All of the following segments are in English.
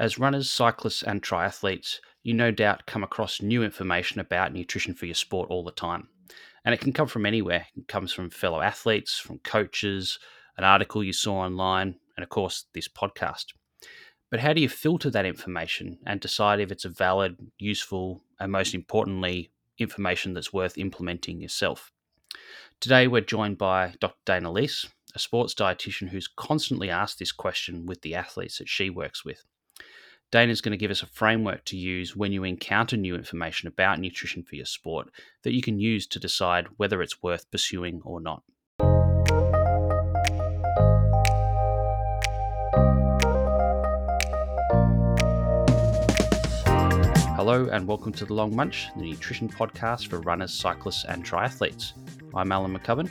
As runners, cyclists, and triathletes, you no doubt come across new information about nutrition for your sport all the time. And it can come from anywhere. It comes from fellow athletes, from coaches, an article you saw online, and of course, this podcast. But how do you filter that information and decide if it's a valid, useful, and most importantly, information that's worth implementing yourself? Today, we're joined by Dr. Dana Lis, a sports dietitian who's constantly asked this question with the athletes that she works with. Dana is going to give us a framework to use when you encounter new information about nutrition for your sport that you can use to decide whether it's worth pursuing or not. Hello, and welcome to The Long Munch, the nutrition podcast for runners, cyclists, and triathletes. I'm Alan McCubbin.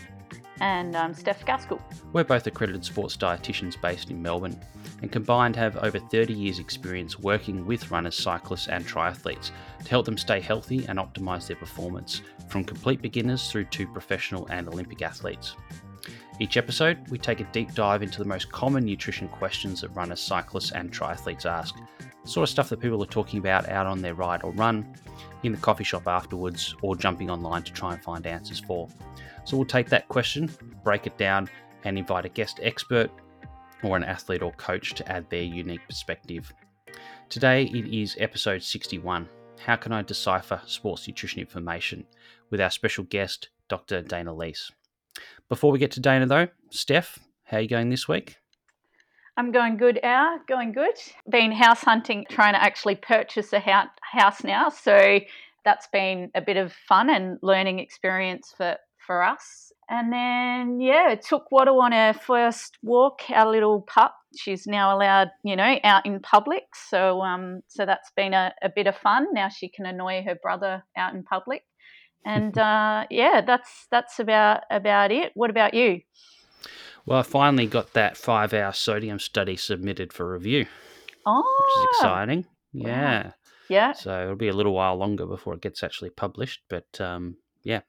And I'm Steph Gaskell. We're both accredited sports dietitians based in Melbourne and combined have over 30 years' experience working with runners, cyclists, and triathletes to help them stay healthy and optimize their performance, from complete beginners through to professional and Olympic athletes. Each episode, we take a deep dive into the most common nutrition questions that runners, cyclists, and triathletes ask sort of stuff that people are talking about out on their ride or run, in the coffee shop afterwards, or jumping online to try and find answers for. So we'll take that question, break it down, and invite a guest expert or an athlete or coach to add their unique perspective. Today it is episode 61 How Can I Decipher Sports Nutrition Information? with our special guest, Dr. Dana Lis. Before we get to Dana, though, Steph, how are you going this week? I'm going good, Our going good. Been house hunting, trying to actually purchase a house now. So that's been a bit of fun and learning experience for, for us. And then, yeah, took Watto on her first walk, our little pup. She's now allowed, you know, out in public. So, um, so that's been a, a bit of fun. Now she can annoy her brother out in public. And uh, yeah, that's that's about about it. What about you? Well, I finally got that five hour sodium study submitted for review. Oh, which is exciting. Yeah. Wow. Yeah. So it'll be a little while longer before it gets actually published. But um, yeah,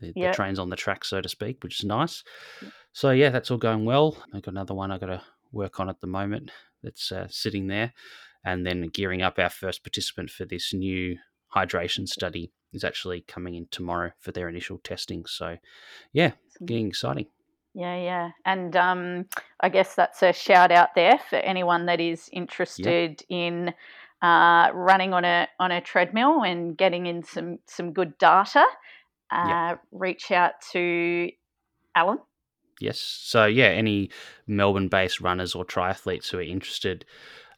the, the, train's on the track, so to speak, which is nice. So yeah, that's all going well. I've got another one I've got to work on at the moment that's uh, sitting there. And then gearing up our first participant for this new hydration study is actually coming in tomorrow for their initial testing. So yeah, getting exciting. Yeah, yeah. And um, I guess that's a shout out there for anyone that is interested yep. in uh, running on a on a treadmill and getting in some some good data. Uh, yep. Reach out to Alan. Yes. So yeah, any Melbourne-based runners or triathletes who are interested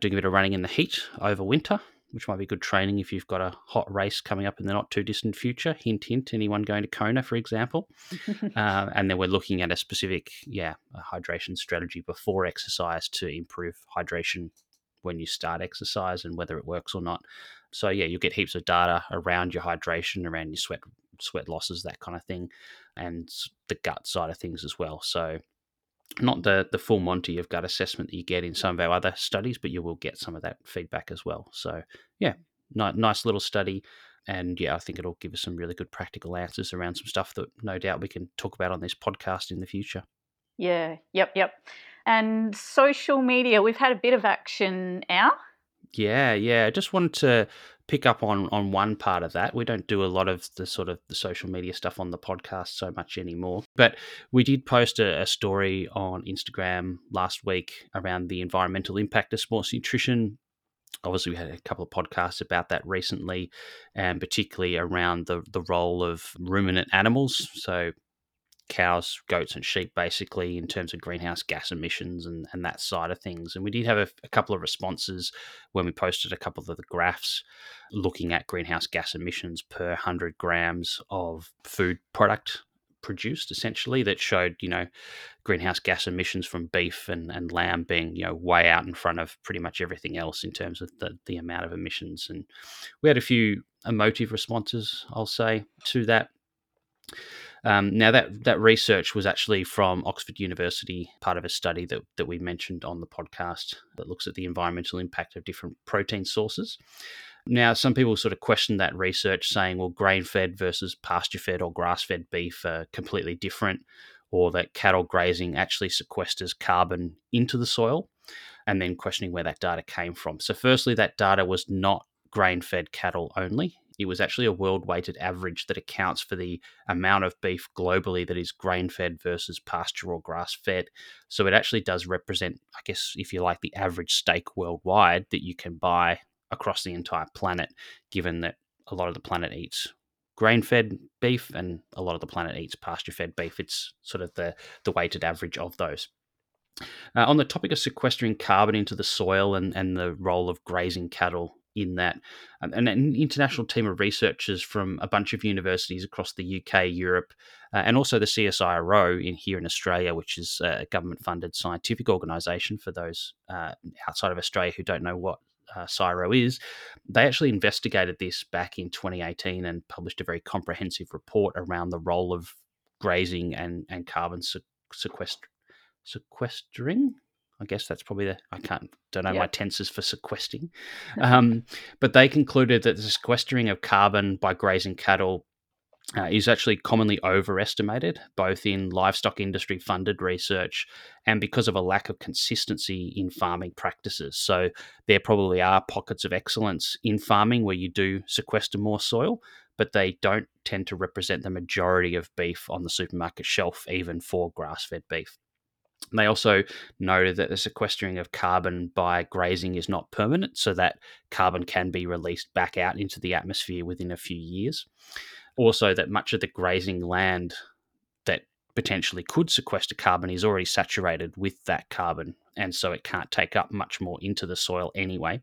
doing a bit of running in the heat over winter which might be good training if you've got a hot race coming up in the not too distant future. Hint, hint, anyone going to Kona, for example. uh, and then we're looking at a specific, yeah, a hydration strategy before exercise to improve hydration when you start exercise and whether it works or not. So yeah, you'll get heaps of data around your hydration, around your sweat sweat losses, that kind of thing, and the gut side of things as well. So not the the full Monty of gut assessment that you get in some of our other studies, but you will get some of that feedback as well. So yeah, ni- nice little study, and yeah, I think it'll give us some really good practical answers around some stuff that no doubt we can talk about on this podcast in the future. Yeah, yep, yep. And social media, we've had a bit of action now. Yeah, yeah. I just wanted to pick up on on one part of that. We don't do a lot of the sort of the social media stuff on the podcast so much anymore. But we did post a, a story on Instagram last week around the environmental impact of sports nutrition obviously we had a couple of podcasts about that recently and particularly around the the role of ruminant animals so cows, goats, and sheep, basically, in terms of greenhouse gas emissions and, and that side of things. And we did have a, a, couple of responses when we posted a couple of the graphs looking at greenhouse gas emissions per 100 grams of food product produced essentially that showed you know greenhouse gas emissions from beef and, and lamb being you know way out in front of pretty much everything else in terms of the, the amount of emissions and we had a few emotive responses i'll say to that um, now that that research was actually from Oxford University, part of a study that that we mentioned on the podcast that looks at the environmental impact of different protein sources. Now, some people sort of question that research, saying, well, grain fed versus pasture fed or grass fed beef are completely different, or that cattle grazing actually sequesters carbon into the soil. and then questioning where that data came from. So, firstly, that data was not grain fed cattle only. It was actually a world weighted average that accounts for the amount of beef globally that is grain fed versus pasture or grass fed. So it actually does represent, I guess, if you like, the average steak worldwide that you can buy across the entire planet, given that a lot of the planet eats grain fed beef and a lot of the planet eats pasture fed beef. It's sort of the, the weighted average of those. Uh, on the topic of sequestering carbon into the soil and, and the role of grazing cattle in that. Um, and an international team of researchers from a bunch of universities across the UK, Europe, uh, and also the CSIRO in here in Australia, which is a government-funded scientific organisation for those uh, outside of Australia who don't know what uh, CSIRO is. They actually investigated this back in 2018 and published a very comprehensive report around the role of grazing and and carbon sequest- sequestering I guess that's probably the I can't don't know yep. my tenses for sequestering, um, but they concluded that the sequestering of carbon by grazing cattle uh, is actually commonly overestimated, both in livestock industry funded research and because of a lack of consistency in farming practices. So there probably are pockets of excellence in farming where you do sequester more soil, but they don't tend to represent the majority of beef on the supermarket shelf, even for grass fed beef. They also noted that the sequestering of carbon by grazing is not permanent, so that carbon can be released back out into the atmosphere within a few years. Also, that much of the grazing land that potentially could sequester carbon is already saturated with that carbon, and so it can't take up much more into the soil anyway.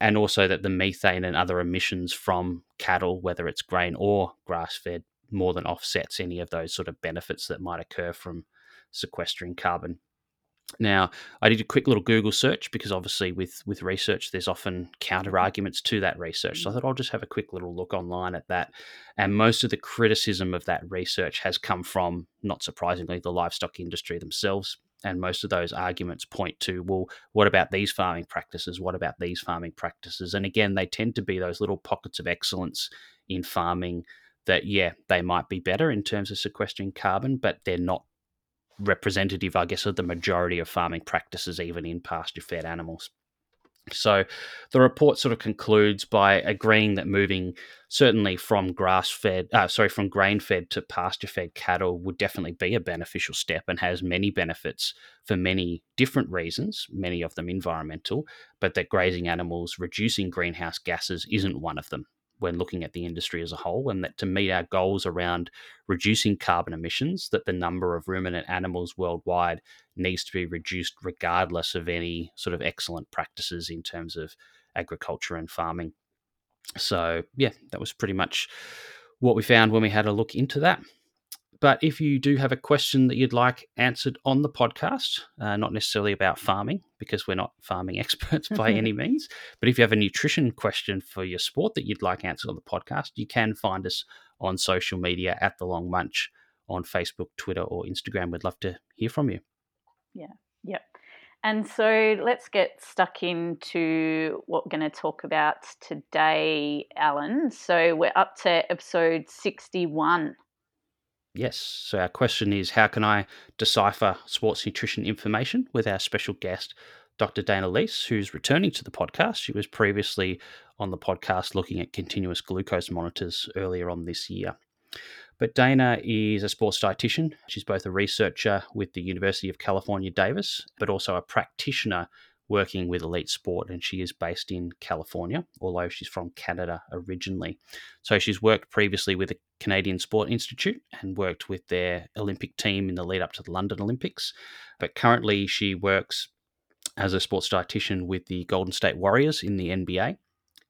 And also, that the methane and other emissions from cattle, whether it's grain or grass fed, more than offsets any of those sort of benefits that might occur from sequestering carbon. Now, I did a quick little Google search because obviously with with research there's often counter arguments to that research. So I mm. thought I'll just have a quick little look online at that. And most of the criticism of that research has come from, not surprisingly, the livestock industry themselves. And most of those arguments point to, well, what about these farming practices? What about these farming practices? And again, they tend to be those little pockets of excellence in farming that, yeah, they might be better in terms of sequestering carbon, but they're not representative, I guess, of the majority of farming practices, even in pasture fed animals. So the report sort of concludes by agreeing that moving certainly from grass fed, uh, sorry, from grain fed to pasture fed cattle would definitely be a beneficial step and has many benefits for many different reasons, many of them environmental, but that grazing animals reducing greenhouse gases isn't one of them when looking at the industry as a whole, and that to meet our goals around reducing carbon emissions, that the number of ruminant animals worldwide needs to be reduced regardless of any sort of excellent practices in terms of agriculture and farming. So, yeah, that was pretty much what we found when we had a look into that. But if you do have a question that you'd like answered on the podcast, uh, not necessarily about farming, because we're not farming experts by any means, but if you have a nutrition question for your sport that you'd like answered on the podcast, you can find us on social media at The Long Munch on Facebook, Twitter, or Instagram. We'd love to hear from you. Yeah, yep. And so let's get stuck into what we're going to talk about today, Alan. So we're up to episode 61 Yes. So our question is how can I decipher sports nutrition information with our special guest, Dr. Dana Lis, who's returning to the podcast. She was previously on the podcast looking at continuous glucose monitors earlier on this year. But Dana is a sports dietitian. She's both a researcher with the University of California, Davis, but also a practitioner working with elite sport, and she is based in California, although she's from Canada originally. So she's worked previously with the Canadian Sport Institute and worked with their Olympic team in the lead up to the London Olympics. But currently, she works as a sports dietitian with the Golden State Warriors in the NBA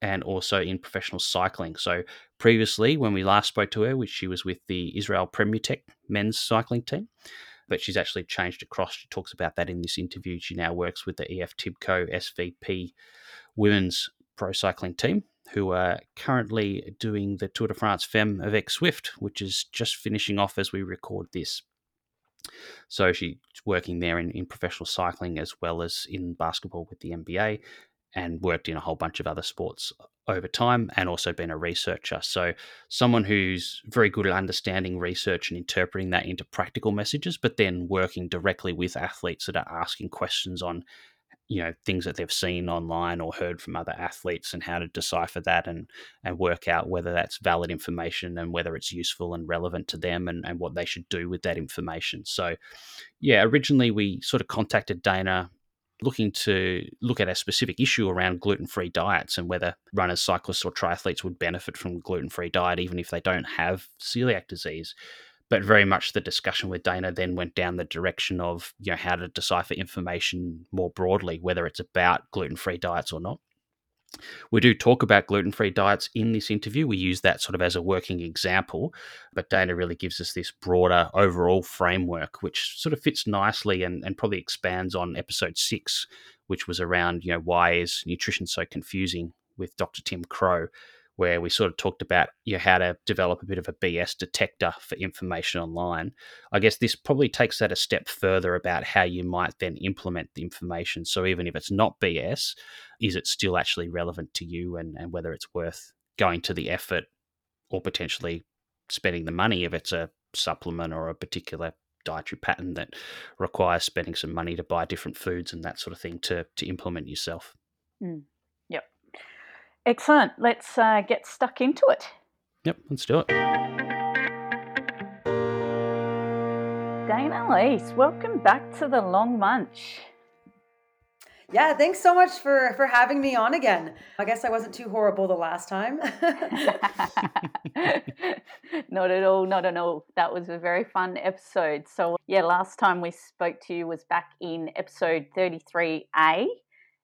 and also in professional cycling. So previously, when we last spoke to her, which she was with the Israel Premier Tech men's cycling team, but she's actually changed across. She talks about that in this interview. She now works with the EF Tibco SVB women's pro cycling team, who are currently doing the Tour de France Femmes avec Zwift, which is just finishing off as we record this. So she's working there in, in professional cycling as well as in basketball with the NBA and worked in a whole bunch of other sports over time and also been a researcher. So, someone who's very good at understanding research and interpreting that into practical messages, but then working directly with athletes that are asking questions on you know things that they've seen online or heard from other athletes and how to decipher that and and work out whether that's valid information and whether it's useful and relevant to them and, and what they should do with that information so yeah originally we sort of contacted dana looking to look at a specific issue around gluten-free diets and whether runners cyclists or triathletes would benefit from gluten-free diet even if they don't have celiac disease but very much the discussion with Dana then went down the direction of you know how to decipher information more broadly, whether it's about gluten free diets or not. We do talk about gluten free diets in this interview. We use that sort of as a working example, but Dana really gives us this broader overall framework, which sort of fits nicely and, and probably expands on episode six, which was around, you know, why is nutrition so confusing with Dr. Tim Crowe where we sort of talked about you know, how to develop a bit of a BS detector for information online. I guess this probably takes that a step further about how you might then implement the information. So even if it's not BS, is it still actually relevant to you and, and whether it's worth going to the effort or potentially spending the money if it's a supplement or a particular dietary pattern that requires spending some money to buy different foods and that sort of thing to, to implement yourself. Mm. Excellent. Let's uh, get stuck into it. Yep, let's do it. Dana Lis, welcome back to the Long Munch. Yeah, thanks so much for for having me on again. I guess I wasn't too horrible the last time. not at all, not at all. That was a very fun episode. So, yeah, last time we spoke to you was back in episode 33A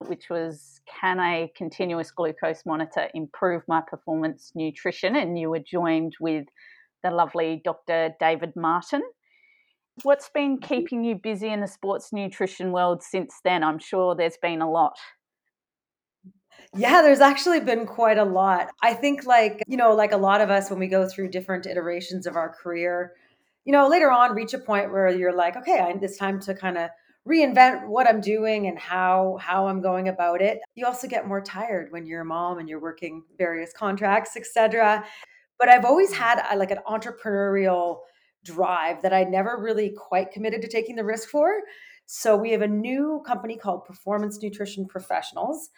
which was Can a continuous glucose monitor improve my performance nutrition? And you were joined with the lovely Dr. David Martin. What's been keeping you busy in the sports nutrition world since then? I'm sure there's been a lot. Yeah, there's actually been quite a lot. I think, like, you know, like a lot of us, when we go through different iterations of our career, you know, later on reach a point where you're like, okay, it's time to kind of reinvent what I'm doing and how how I'm going about it. You also get more tired when you're a mom and you're working various contracts, etc. But I've always had a, like an entrepreneurial drive that I never really quite committed to taking the risk for. So we have a new company called Performance Nutrition Professionals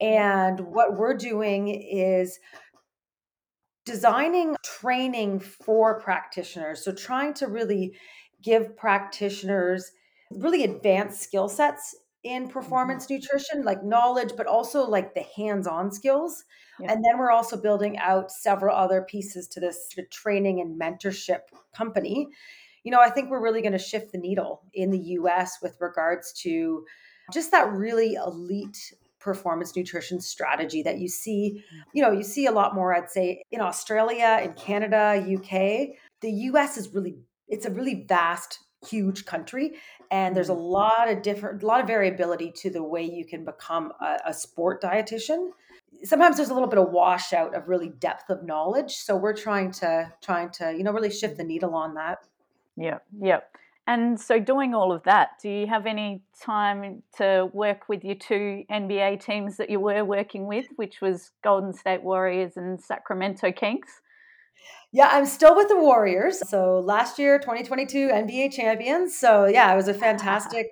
and what we're doing is designing training for practitioners. So trying to really give practitioners really advanced skill sets in mm-hmm. performance nutrition, like knowledge, but also like the hands on skills. Yeah. And then we're also building out several other pieces to this training and mentorship company. You know, I think we're really going to shift the needle in the US with regards to just that really elite performance nutrition strategy that you see, mm. you know, you see a lot more, I'd say, in Australia, in Canada, UK. The US is really, it's a really vast huge country and there's a mm-hmm. lot of different a lot of variability to the way you can become a, a sport dietitian. Sometimes there's a little bit of washout of really depth of knowledge so we're trying to trying to you know really shift the needle on that. Yeah yeah and so doing all of that do you have any time to work with your two nba teams that you were working with which was golden state warriors and sacramento kings yeah, I'm still with the Warriors. So last year, 2022 NBA champions. So yeah, it was a fantastic,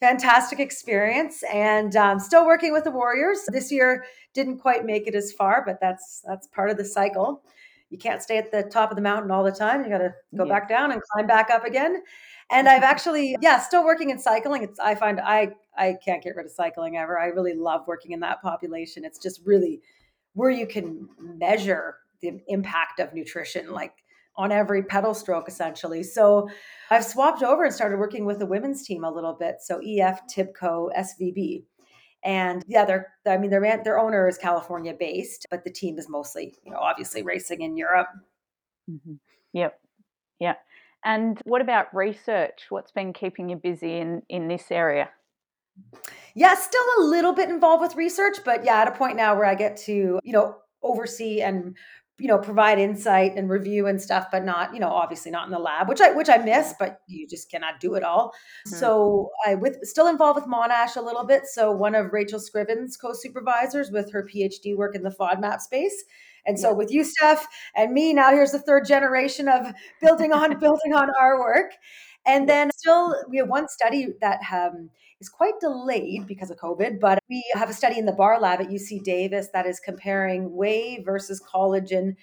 fantastic experience, and um, still working with the Warriors. This year didn't quite make it as far, but that's that's part of the cycle. You can't stay at the top of the mountain all the time. You got to go yeah. back down and climb back up again. And I've actually, yeah, still working in cycling. It's I find I I can't get rid of cycling ever. I really love working in that population. It's just really where you can measure the impact of nutrition like on every pedal stroke essentially. So i've swapped over and started working with the women's team a little bit so ef tibco svb and yeah they're i mean their their owner is california based but the team is mostly you know obviously racing in europe. Mm-hmm. yep. Yeah. And what about research? What's been keeping you busy in in this area? Yeah still a little bit involved with research but yeah at a point now where i get to you know oversee and you know provide insight and review and stuff but not you know obviously not in the lab which i which i miss but you just cannot do it all. Mm-hmm. so i with still involved with monash a little bit so one of rachel scrivin's co-supervisors with her phd work in the fodmap space. And so yeah. with you steph and me now here's the third generation of building on building on our work. And then still, we have one study that um, is quite delayed because of COVID, but we have a study in the Baar Lab at UC Davis that is comparing whey versus collagen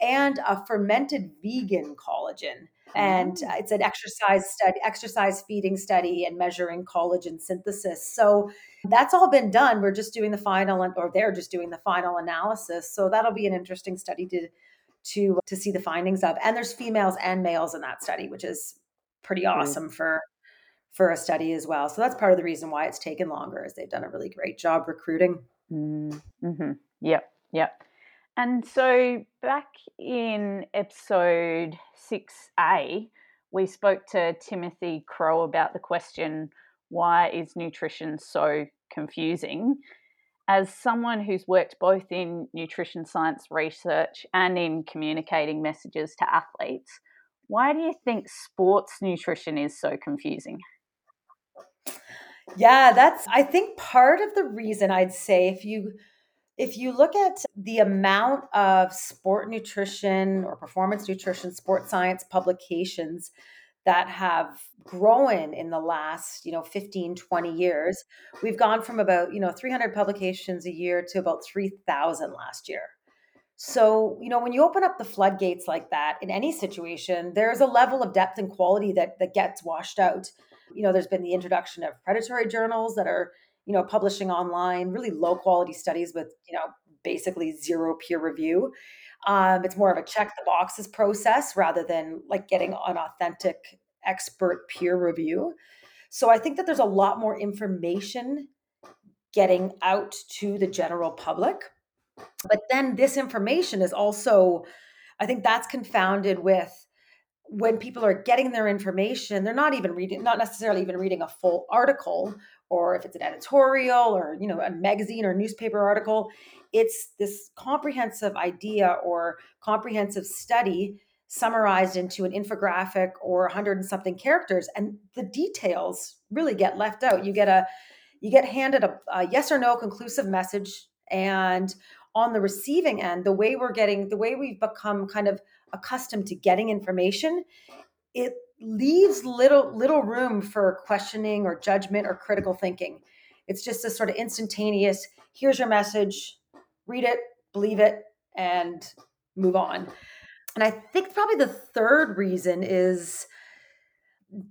and a fermented vegan collagen. And uh, it's an exercise study, exercise feeding study, and measuring collagen synthesis. So that's all been done. We're just doing the final, or they're just doing the final analysis. So that'll be an interesting study to to to see the findings of. And there's females and males in that study, which is pretty awesome mm. for for a study as well. So that's part of the reason why it's taken longer is they've done a really great job recruiting. Mm-hmm. Yep, yep. And so back in episode 6A, we spoke to Timothy Crowe about the question why is nutrition so confusing? As someone who's worked both in nutrition science research and in communicating messages to athletes, why do you think sports nutrition is so confusing? Yeah, that's I think part of the reason I'd say if you if you look at the amount of sport nutrition or performance nutrition, sport science publications that have grown in the last, you know, 15, 20 years, we've gone from about, you know, 300 publications a year to about 3,000 last year. So, you know, when you open up the floodgates like that in any situation, there's a level of depth and quality that that gets washed out. You know, there's been the introduction of predatory journals that are, you know, publishing online really low quality studies with, you know, basically zero peer review. Um, it's more of a check the boxes process rather than like getting an authentic expert peer review. So I think that there's a lot more information getting out to the general public but then this information is also, I think that's confounded with when people are getting their information, they're not even reading, not necessarily even reading a full article, or if it's an editorial or you know a magazine or newspaper article, it's this comprehensive idea or comprehensive study summarized into an infographic or 100 and something characters and the details really get left out. You get a you get handed a, a yes or no conclusive message and on the receiving end, the way we're getting, the way we've become kind of accustomed to getting information, it leaves little little room for questioning or judgment or critical thinking. It's just a sort of instantaneous, here's your message, read it, believe it, and move on. And I think probably the third reason is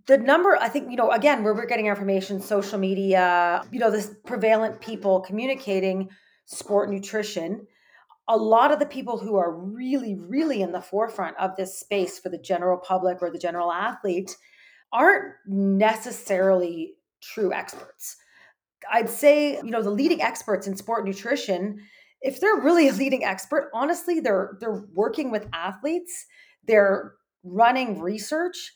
the number i think you know again where we're getting information social media you know this prevalent people communicating sport nutrition, a lot of the people who are really, really in the forefront of this space for the general public or the general athlete aren't necessarily true experts. I'd say, you know, the leading experts in sport nutrition, if they're really a leading expert, honestly, they're they're working with athletes, they're running research.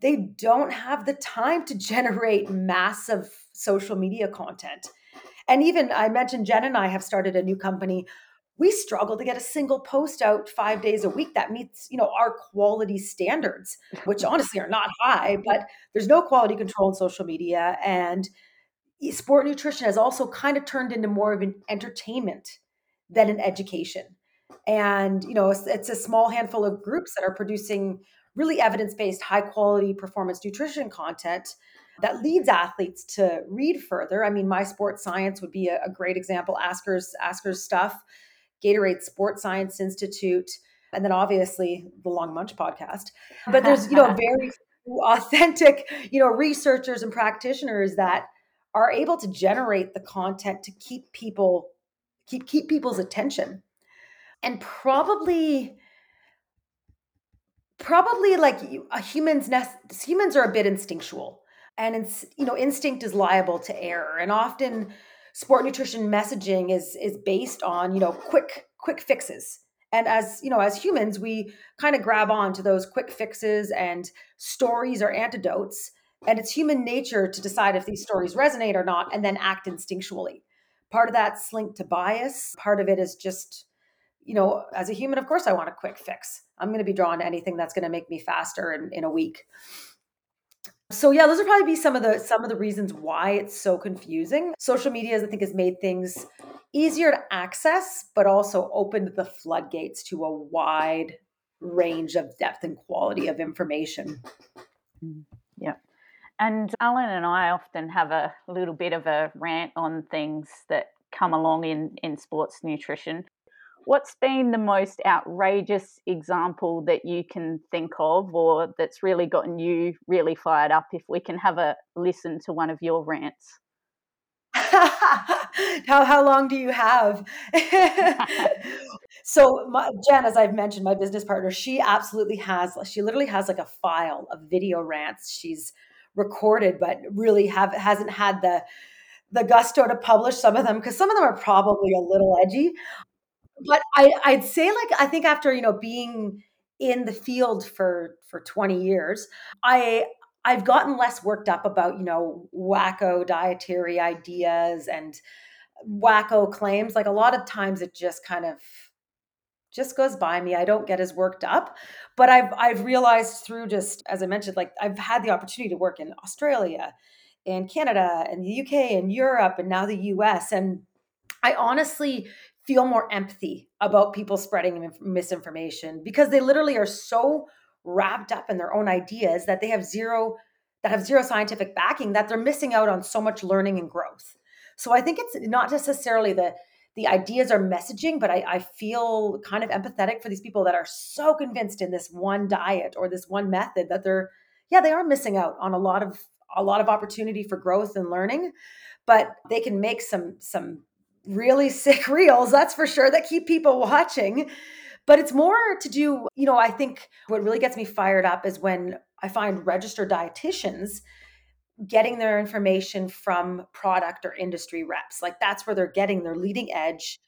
They don't have the time to generate massive social media content. And even I mentioned Jen and I have started a new company. We struggle to get a single post out five days a week that meets, you know, our quality standards, which honestly are not high, but there's no quality control in social media. And sport nutrition has also kind of turned into more of an entertainment than an education. And, you know, it's, it's a small handful of groups that are producing really evidence based, high quality performance nutrition content that leads athletes to read further. I mean, my sports science would be a, a great example. Askers, Askers stuff, Gatorade Sports Science Institute, and then obviously the Long Munch podcast. But there's, you know, very authentic, you know, researchers and practitioners that are able to generate the content to keep people keep keep people's attention. And probably probably like a humans nest humans are a bit instinctual and it's you know instinct is liable to error and often sport nutrition messaging is is based on you know quick quick fixes. And as you know as humans we kind of grab on to those quick fixes and stories or antidotes. And it's human nature to decide if these stories resonate or not and then act instinctually. Part of that's linked to bias. Part of it is just you know as a human of course i want a quick fix. I'm going to be drawn to anything that's going to make me faster in, in a week so yeah, those would probably be some of the some of the reasons why it's so confusing. Social media, I think, has made things easier to access, but also opened the floodgates to a wide range of depth and quality of information. Mm, yeah. And Alan and I often have a little bit of a rant on things that come along in, in sports nutrition. What's been the most outrageous example that you can think of or that's really gotten you really fired up if we can have a listen to one of your rants? how how long do you have? so my, Jen, as I've mentioned, my business partner, she absolutely has. She literally has like a file of video rants she's recorded, but really have hasn't had the the gusto to publish some of them because some of them are probably a little edgy. But I, I'd say like I think after you know being in the field for for 20 years, I I've gotten less worked up about, you know, wacko dietary ideas and wacko claims. Like a lot of times it just kind of just goes by me. I don't get as worked up. But I've I've realized through just as I mentioned, like I've had the opportunity to work in Australia, in Canada, and the UK and Europe and now the US. And I honestly feel more empathy about people spreading misinformation because they literally are so wrapped up in their own ideas that they have zero that have zero scientific backing that they're missing out on so much learning and growth. So i think it's not necessarily the the ideas are messaging but I, I feel kind of empathetic for these people that are so convinced in this one diet or this one method that they're yeah they are missing out on a lot of a lot of opportunity for growth and learning but they can make some some really sick reels that's for sure that keep people watching but it's more to do, you know, I think what really gets me fired up is when I find registered dietitians getting their information from product or industry reps. Like that's where they're getting their leading edge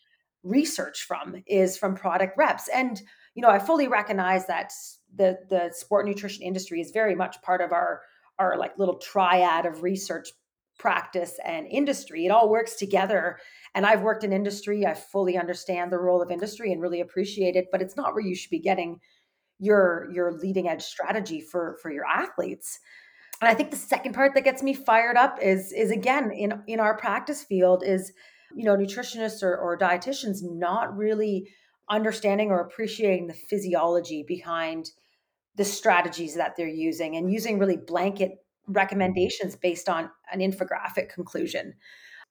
research from is from product reps. And you know, I fully recognize that the the sport nutrition industry is very much part of our our like little triad of research practice and industry. It all works together and I've worked in industry. I fully understand the role of industry and really appreciate it, but it's not where you should be getting your your leading edge strategy for for your athletes. And I think the second part that gets me fired up is is again in in our practice field is you know nutritionists or, or dietitians not really understanding or appreciating the physiology behind the strategies that they're using and using really blanket recommendations based on an infographic conclusion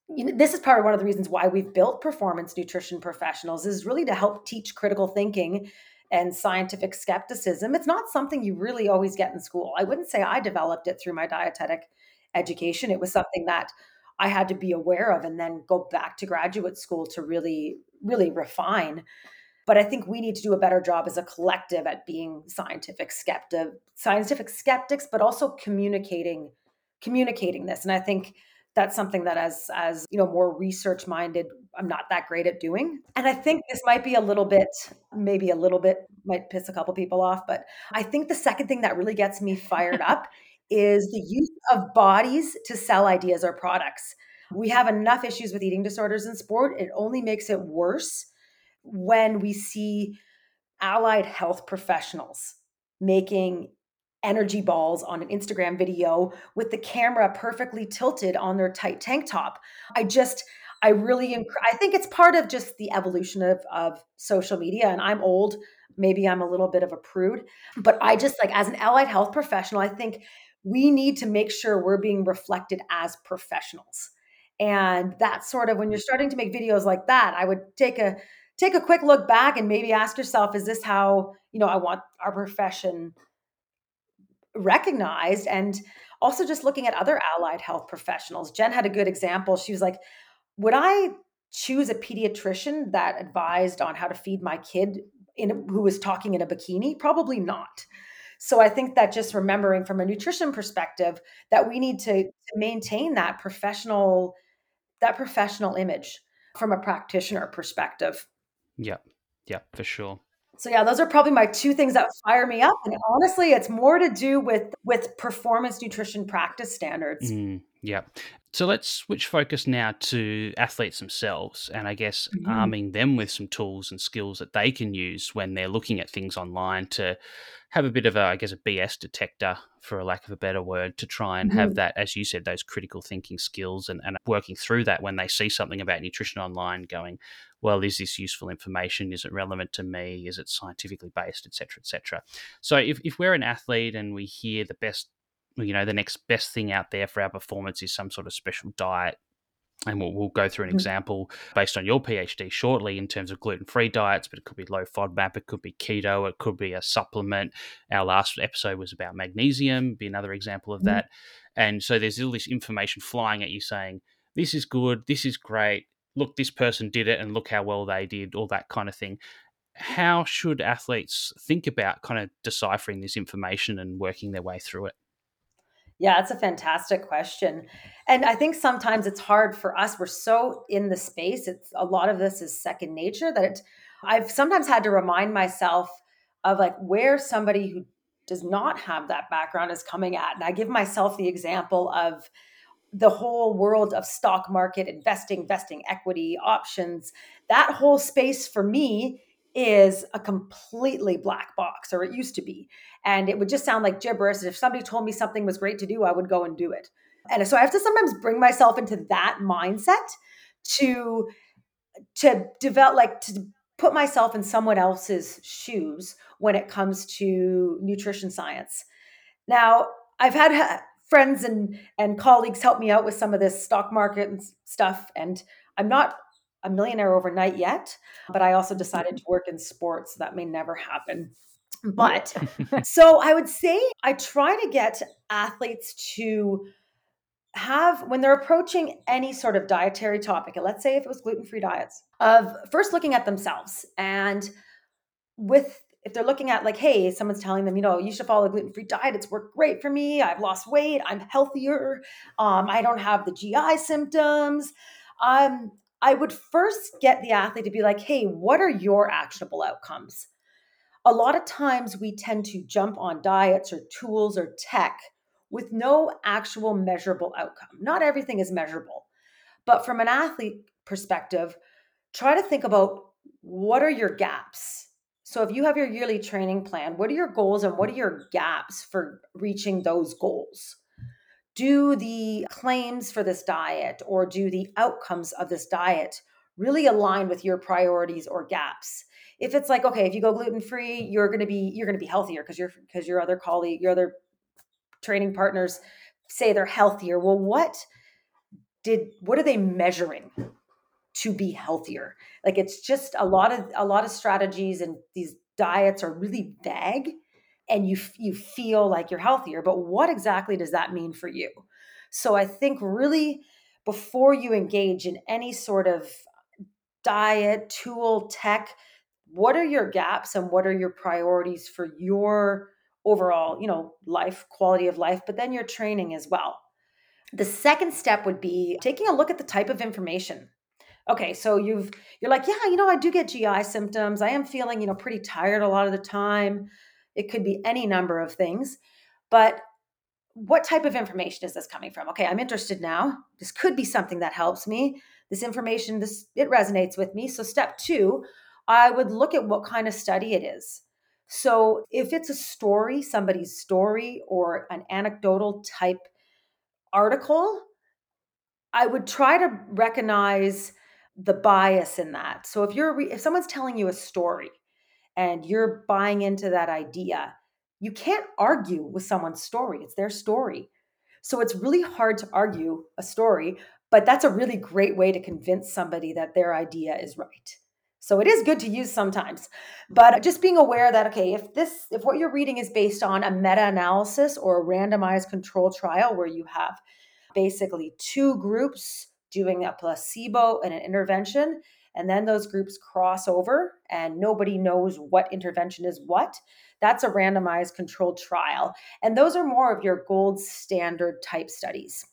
you know, this is part of one of the reasons why we've built performance nutrition professionals is really to help teach critical thinking and scientific skepticism. It's not something you really always get in school. I wouldn't say I developed it through my dietetic education. It was something that I had to be aware of and then go back to graduate school to really, really refine. But I think we need to do a better job as a collective at being scientific skeptic, scientific skeptics, but also communicating, communicating this. And I think that's something that as as you know more research minded i'm not that great at doing. And i think this might be a little bit maybe a little bit might piss a couple people off but i think the second thing that really gets me fired up is the use of bodies to sell ideas or products. We have enough issues with eating disorders in sport it only makes it worse when we see allied health professionals making energy balls on an Instagram video with the camera perfectly tilted on their tight tank top. I just, I really, I think it's part of just the evolution of, of social media. And I'm old, maybe I'm a little bit of a prude, but I just like, as an allied health professional, I think we need to make sure we're being reflected as professionals. And that's sort of when you're starting to make videos like that, I would take a, take a quick look back and maybe ask yourself, is this how, you know, I want our profession recognized and also just looking at other mm-hmm. allied health professionals. Jen had a good example. She was like would i choose a pediatrician that advised on how to feed my kid in who was talking in a bikini? Probably not. So i think that just remembering from a nutrition perspective that we need to, to maintain that professional that professional image from a practitioner perspective. Yeah yeah for sure so yeah, those are probably my two things that fire me up. And honestly, it's more to do with with performance nutrition practice standards. Mm, yeah. So let's switch focus now to athletes themselves and I guess mm-hmm. arming them with some tools and skills that they can use when they're looking at things online to have a bit of a, I guess, a BS detector, for a lack of a better word, to try and mm-hmm. have that, as you said, those critical thinking skills and, and working through that when they see something about nutrition online, going, well, is this useful information? Is it relevant to me? Is it scientifically based, etc., etc. So if, if we're an athlete and we hear the best you know the next best thing out there for our performance is some sort of special diet and we'll, we'll go through an mm-hmm. example based on your PhD shortly in terms of gluten free diets, but it could be low FODMAP, it could be keto, it could be a supplement. Our last episode was about magnesium, be another example of mm-hmm. that. And so there's all this information flying at you saying, this is good, this is great, look, this person did it, and look how well they did, all that kind of thing. How should athletes think about kind of deciphering this information and working their way through it? Yeah, it's a fantastic question. And I think sometimes it's hard for us. We're so in the space. It's a lot of this is second nature that it I've sometimes had to remind myself of like where somebody who does not have that background is coming at. And I give myself the example of the whole world of stock market investing, vesting equity, options. That whole space for me is a completely black box, or it used to be. And it would just sound like gibberish. If somebody told me something was great to do, I would go and do it. And so I have to sometimes bring myself into that mindset to to develop like to put myself in someone else's shoes when it comes to nutrition science. Now, I've had friends and and colleagues help me out with some of this stock market stuff and I'm not a millionaire overnight yet, but I also decided to work in sports. So that may never happen. But so I would say I try to get athletes to have when they're approaching any sort of dietary topic, and let's say if it was gluten-free diets, of first looking at themselves and with if they're looking at like, hey, someone's telling them, you know, you should follow a gluten-free diet. It's worked great for me. I've lost weight. I'm healthier. Um, I don't have the GI symptoms. Um, I would first get the athlete to be like, hey, what are your actionable outcomes? A lot of times we tend to jump on diets or tools or tech with no actual measurable outcome. Not everything is measurable. But from an athlete perspective, try to think about what are your gaps? So if you have your yearly training plan, what are your goals and what are your gaps for reaching those goals? Do the claims for this diet or do the outcomes of this diet really align with your priorities or gaps? If it's like okay if you go gluten free you're to be you're to be healthier because your because your other colleague your other training partners say they're healthier. Well what did what are they measuring to be healthier? Like it's just a lot of a lot of strategies and these diets are really vague and you you feel like you're healthier but what exactly does that mean for you? So i think really before you engage in any sort of diet tool tech what are your gaps and what are your priorities for your overall you know life quality of life but then your training as well? The second step would be taking a look at the type of information. Okay so you've you're like yeah you know i do get gi symptoms. I am feeling you know pretty tired a lot of the time it could be any number of things. But what type of information is this coming from? Okay, I'm interested now. This could be something that helps me. This information, this it resonates with me. So step 2, I would look at what kind of study it is. So if it's a story, somebody's story or an anecdotal type article, I would try to recognize the bias in that. So if you're if someone's telling you a story and you're buying into that idea, you can't argue with someone's story. It's their story. So it's really hard to argue a story, but that's a really great way to convince somebody that their idea is right. So it is good to use sometimes. But just being aware that okay, if this if what you're reading is based on a meta-analysis or a randomized control trial where you have basically two groups doing a placebo and an intervention, and then those groups cross over and nobody knows what intervention is what that's a randomized controlled trial. And those are more of your gold standard type studies.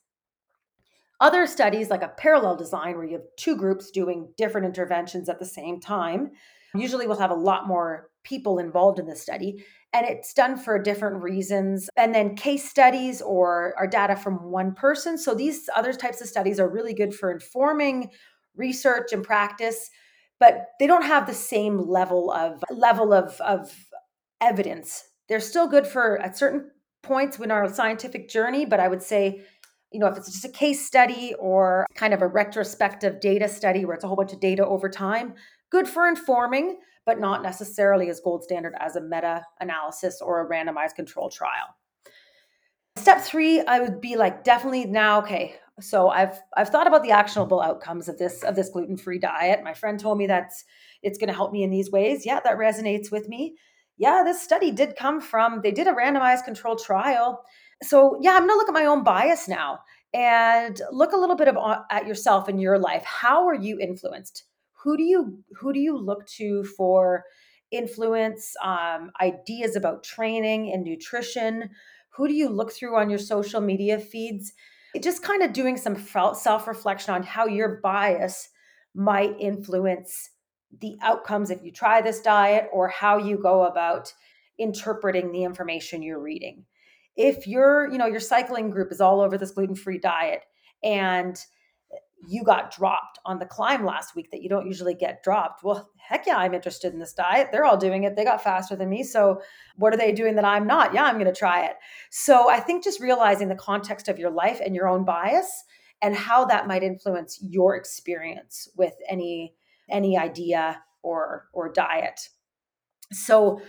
Other studies like a parallel design where you have two groups doing different interventions at the same time usually will have a lot more people involved in the study and it's done for different reasons. And then case studies or are data from one person. So these other types of studies are really good for informing research and practice but they don't have the same level of level of, of evidence they're still good for at certain points in our scientific journey but i would say you know if it's just a case study or kind of a retrospective data study where it's a whole bunch of data over time good for informing but not necessarily as gold standard as a meta analysis or a randomized control trial Step three, I would be like definitely now, okay. So I've I've thought about the actionable outcomes of this of this gluten-free diet. My friend told me that it's going to help me in these ways. Yeah, that resonates with me. Yeah, this study did come from they did a randomized controlled trial. So yeah, I'm going to look at my own bias now and look a little bit of at yourself in your life. How are you influenced? Who do you who do you look to for influence, um, ideas about training and nutrition? Who do you look through on your social media feeds? Just kind of doing some self reflection on how your bias might influence the outcomes if you try this diet or how you go about interpreting the information you're reading. If your, you know, your cycling group is all over this gluten-free diet and you got dropped on the climb last week that you don't usually get dropped. Well, heck yeah, I'm interested in this diet. They're all doing it. They got faster than me. So, what are they doing that I'm not? Yeah, I'm going to try it. So, I think just realizing the context of your life and your own bias and how that might influence your experience with any any idea or or diet. So,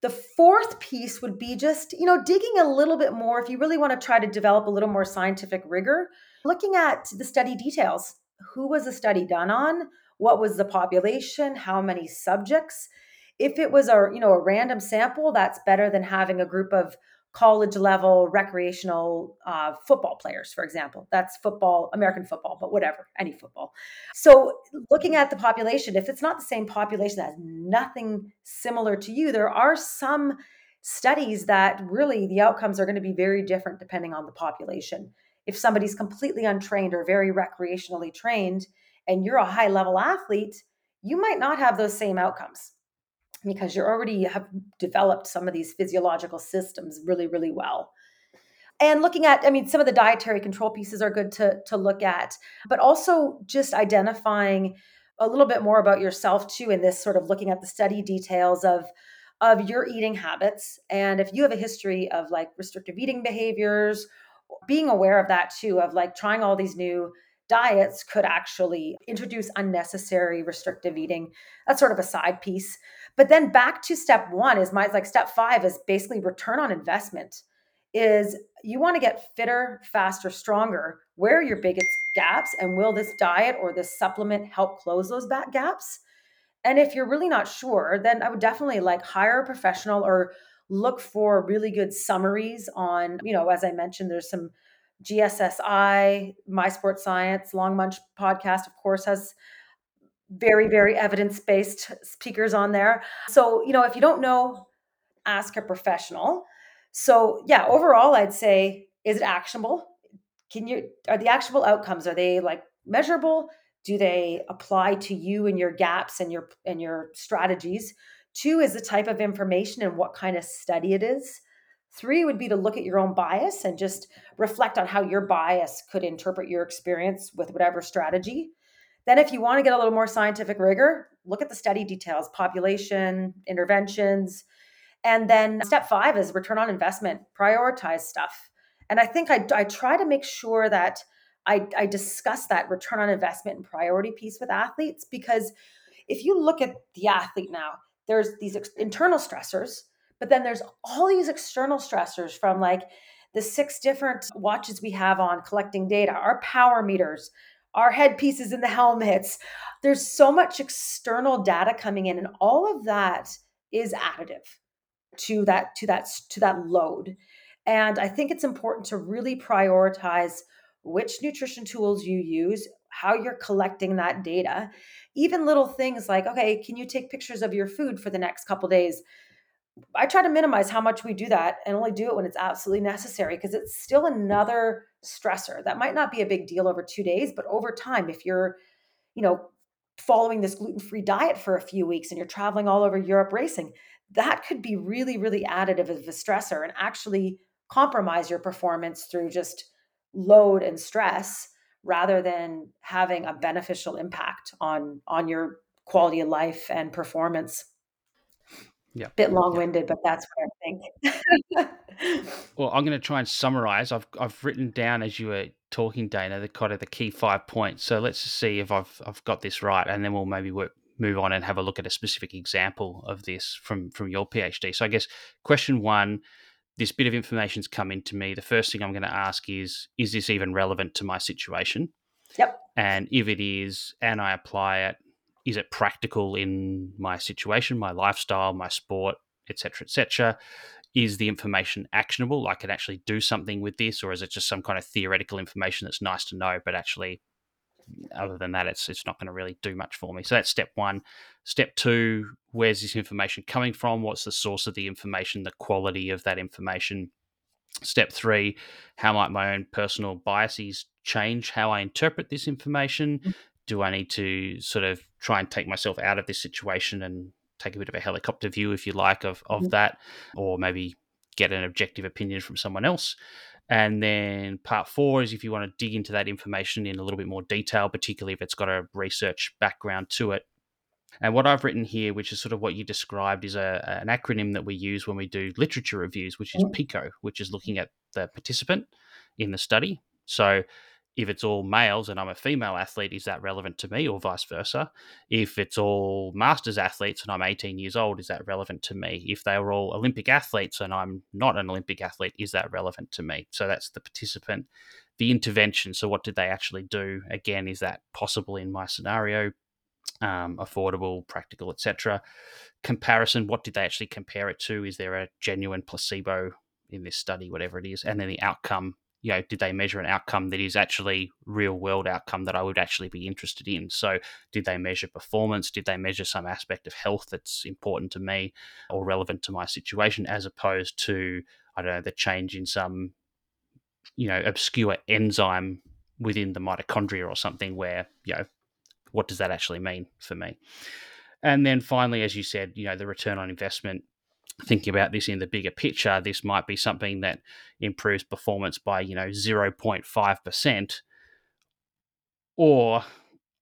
the fourth piece would be just, you know, digging a little bit more if you really want to try to develop a little more scientific rigor looking at the study details. Who was the study done on? What was the population? How many subjects? If it was a, you know, a random sample, that's better than having a group of college level recreational uh, football players, for example. That's football, American football, but whatever, any football. So, looking at the population, if it's not the same population that has nothing similar to you, there are some studies that really the outcomes are going to be very different depending on the population if somebody's completely untrained or very recreationally trained and you're a high level athlete, you might not have those same outcomes because you already have developed some of these physiological systems really, really well. And looking at, I mean, some of the dietary control pieces are good to, to look at, but also just identifying a little bit more about yourself too in this sort of looking at the study details of of your eating habits and if you have a history of like restrictive eating behaviors being aware of that too, of like trying all these new diets could actually introduce unnecessary restrictive eating. That's sort of a side piece. But then back to step one is my like step five is basically return on investment. Is you want to get fitter, faster, stronger. Where are your biggest gaps? And will this diet or this supplement help close those back gaps? And if you're really not sure, then I would definitely like hire a professional or look for really good summaries on, you know, as I mentioned, there's some GSSI, My Sport Science, Long Munch podcast, of course, has very, very evidence based speakers on there. So, you know, if you don't know, ask a professional. So, yeah, overall, I'd say, is it actionable? Can you, are the actionable outcomes, are they like measurable? Do they apply to you and your gaps and your and your strategies? Two is the type of information and what kind of study it is. Three would be to look at your own bias and just reflect on how your bias could interpret your experience with whatever strategy. Then, if you want to get a little more scientific rigor, look at the study details, population, interventions. And then step five is return on investment, prioritize stuff. And I think I, I try to make sure that I, I discuss that return on investment and priority piece with athletes because if you look at the athlete now, there's these ex- internal stressors, but then there's all these external stressors from like the six different watches we have on collecting data, our power meters, our headpieces in the helmets. There's so much external data coming in, and all of that is additive to that to that to that load. And I think it's important to really prioritize which nutrition tools you use, how you're collecting that data, even little things like okay can you take pictures of your food for the next couple days? I try to minimize how much we do that and only do it when it's absolutely necessary because it's still another stressor. That might not be a big deal over two days but over time if you're you know following this gluten-free diet for a few weeks and you're traveling all over europe racing that could be really really additive of a stressor and actually compromise your performance through just load and stress rather than having a beneficial impact on on your quality of life and performance. Yeah bit long-winded yeah. but that's what i think. Well i'm going to try and summarize. I've i've written down as you were talking dana the kind of the key five points. So let's see if i've i've got this right and then we'll maybe work move on and have a look at a specific example of this from from your phd so i guess question one this bit of information's come into me, the first thing I'm going to ask is, is this even relevant to my situation? Yep. And if it is, and I apply it, is it practical in my situation, my lifestyle, my sport, etc., etc.? Is the information actionable? I can actually do something with this, or is it just some kind of theoretical information that's nice to know, but actually other than that, it's it's not going to really do much for me. So that's step one. Step two: where's this information coming from? What's the source of the information? The quality of that information. Step three: how might my own personal biases change how I interpret this information? Mm-hmm. Do I need to sort of try and take myself out of this situation and take a bit of a helicopter view, if you like, of of mm-hmm. that, or maybe get an objective opinion from someone else? And then part four is if you want to dig into that information in a little bit more detail, particularly if it's got a research background to it. And what I've written here, which is sort of what you described, is a, an acronym that we use when we do literature reviews, which is mm. PICO, which is looking at the participant in the study. So if it's all males and I'm a female athlete, is that relevant to me or vice versa? If it's all masters athletes and I'm 18 years old, is that relevant to me? If they were all Olympic athletes and I'm not an Olympic athlete, is that relevant to me? So that's the participant. The intervention. So what did they actually do? Again, is that possible in my scenario? Um, affordable, practical, etc. Comparison. What did they actually compare it to? Is there a genuine placebo in this study, whatever it is? And then the outcome you know, did they measure an outcome that is actually real world outcome that I would actually be interested in? So, did they measure performance? Did they measure some aspect of health that's important to me or relevant to my situation, as opposed to I don't know the change in some you know obscure enzyme within the mitochondria or something where you know what does that actually mean for me? And then finally, as you said, you know, the return on investment thinking about this in the bigger picture, this might be something that improves performance by, you know, 0.5%. Or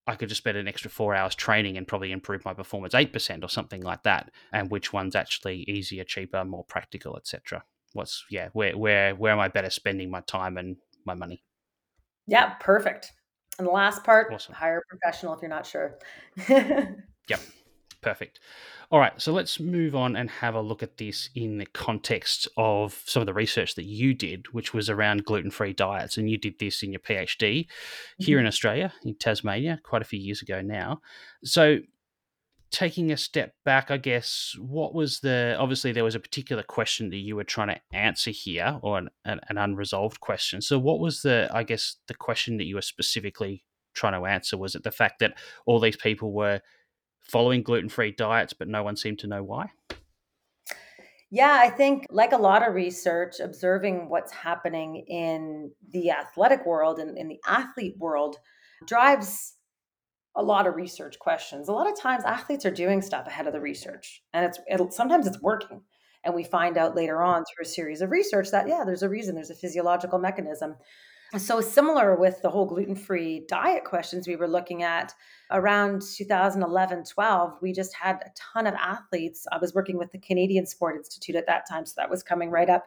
I could just spend an extra four hours training and probably improve my performance 8% or something like that. And which one's actually easier, cheaper, more practical, etc. What's yeah, where where where am I better spending my time and my money? Yeah, perfect. And the last part, awesome. hire a professional if you're not sure. yep. Perfect. All right, so let's move on and have a look at this in the context of some of the research that you did, which was around gluten free diets. And you did this in your PhD mm-hmm. here in Australia, in Tasmania, quite a few years ago now. So, taking a step back, I guess, what was the obviously there was a particular question that you were trying to answer here, or an, an, an unresolved question. So, what was the, I guess, the question that you were specifically trying to answer? Was it the fact that all these people were following gluten free diets, but no one seemed to know why? Yeah, I think, like a lot of research, observing what's happening in the athletic world and in the athlete world drives a lot of research questions. A lot of times, athletes are doing stuff ahead of the research, and it's it, sometimes it's working. And we find out later on through a series of research that, yeah, there's a reason, there's a physiological mechanism. So, similar with the whole gluten free diet questions we were looking at around 2011 12, we just had a ton of athletes. I was working with the Canadian Sport Institute at that time, so that was coming right up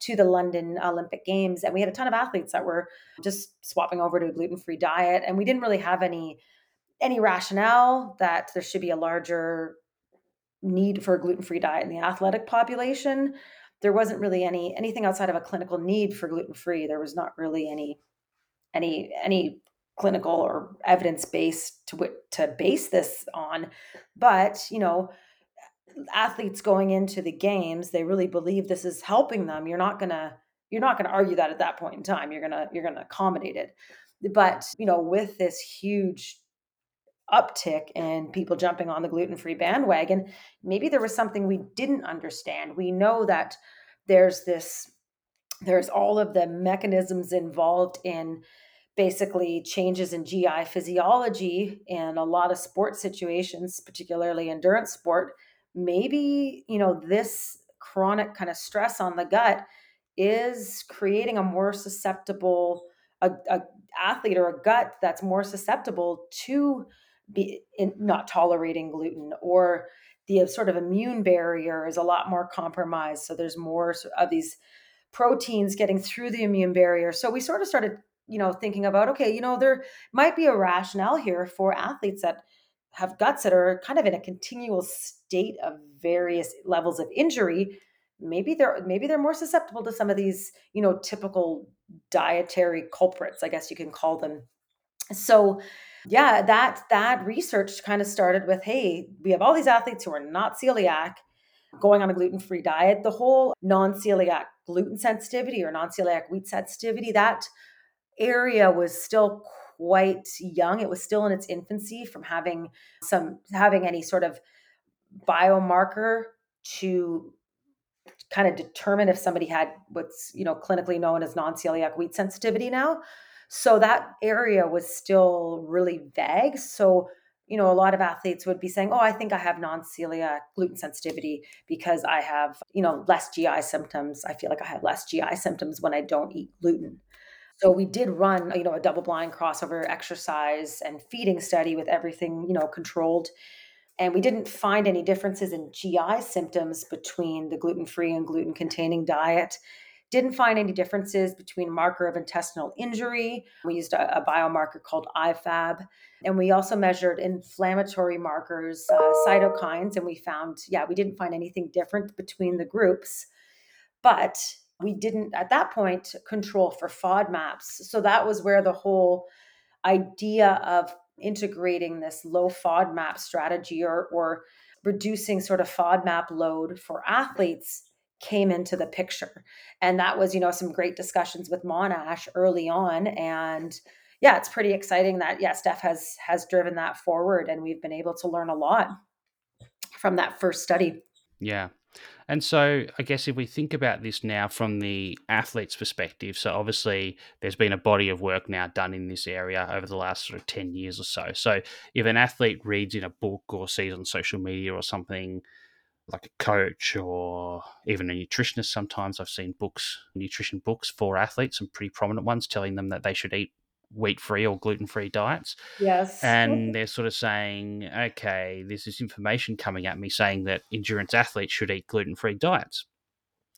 to the London Olympic Games. And we had a ton of athletes that were just swapping over to a gluten free diet. And we didn't really have any any rationale that there should be a larger need for a gluten free diet in the athletic population there wasn't really any anything outside of a clinical need for gluten free. There was not really any any any clinical or evidence based to to base this on. But you know, athletes going into the games, they really believe this is helping them. You're not gonna you're not gonna argue that at that point in time. You're gonna you're gonna accommodate it. But you know, with this huge uptick in people jumping on the gluten free bandwagon, maybe there was something we didn't understand. We know that there's this, there's all of the mechanisms involved in basically changes in GI physiology in a lot of sport situations, particularly endurance sport. Maybe, you know, this chronic kind of stress on the gut is creating a more susceptible a, a athlete or a gut that's more susceptible to be in, not tolerating gluten or the uh, sort of immune barrier is a lot more compromised. So there's more of these proteins getting through the immune barrier. So we sort of started you know thinking about okay you know there might be a rationale here for athletes that have guts that are kind of in a continual state of various levels of injury. Maybe they're maybe they're more susceptible to some of these you know typical dietary culprits i guess you can call them. So yeah that that research kind of started with hey we have all these athletes who are not celiac going on a gluten-free diet. The whole non-celiac gluten sensitivity or non-celiac wheat sensitivity that area was still quite young. It was still in its infancy from having some having any sort of biomarker to kind of determine if somebody had what's you know clinically known as non-celiac wheat sensitivity now so that area was still really vague. So you know a lot of athletes would be saying oh i think i have non-celiac gluten sensitivity because i have you know less gi symptoms. I feel like i have less gi symptoms when i don't eat gluten. So we did run you know a double blind crossover exercise and feeding study with everything you know controlled. And we didn't find any differences in GI symptoms between the gluten free and gluten containing diet. Didn't find any differences between marker of intestinal injury. We used a, a biomarker called IFAB. And we also measured inflammatory markers, uh, cytokines, and we found, yeah, we didn't find anything different between the groups. But we didn't, at that point, control for FODMAPs. So that was where the whole idea of integrating this low FODMAP strategy or, or reducing sort of FODMAP load for athletes came into the picture. And that was, you know, some great discussions with Monash early on. And yeah, it's pretty exciting that yeah, Steph has has driven that forward and we've been able to learn a lot from that first study. Yeah. And so, I guess if we think about this now from the athlete's perspective, so obviously there's been a body of work now done in this area over the last sort of 10 years or so. So, if an athlete reads in a book or sees on social media or something like a coach or even a nutritionist, sometimes I've seen books, nutrition books for athletes, some pretty prominent ones telling them that they should eat wheat free or gluten free diets. Yes. And they're sort of saying, okay, there's this information coming at me saying that endurance athletes should eat gluten free diets.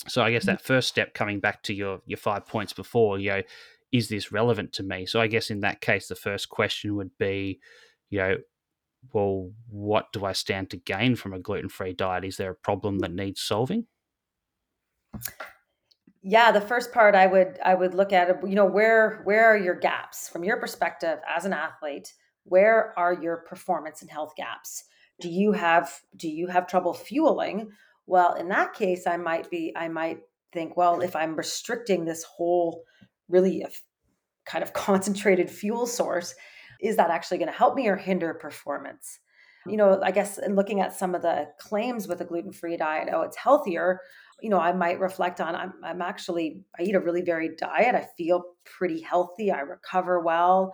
So I guess mm-hmm. that first step coming back to your your five points before, you know, is this relevant to me? So I guess in that case the first question would be, you know, well, what do I stand to gain from a gluten free diet? Is there a problem that needs solving? yeah the first part i would i would look at you know where where are your gaps from your perspective as an athlete where are your performance and health gaps do you have do you have trouble fueling well in that case i might be i might think well if i'm restricting this whole really uh, kind of concentrated fuel source is that actually going to help me or hinder performance you mm. know i guess in looking at some of the claims with a gluten-free diet oh it's healthier you know, I might reflect on I'm, I'm actually, I eat a really varied diet. I feel pretty healthy. I recover well.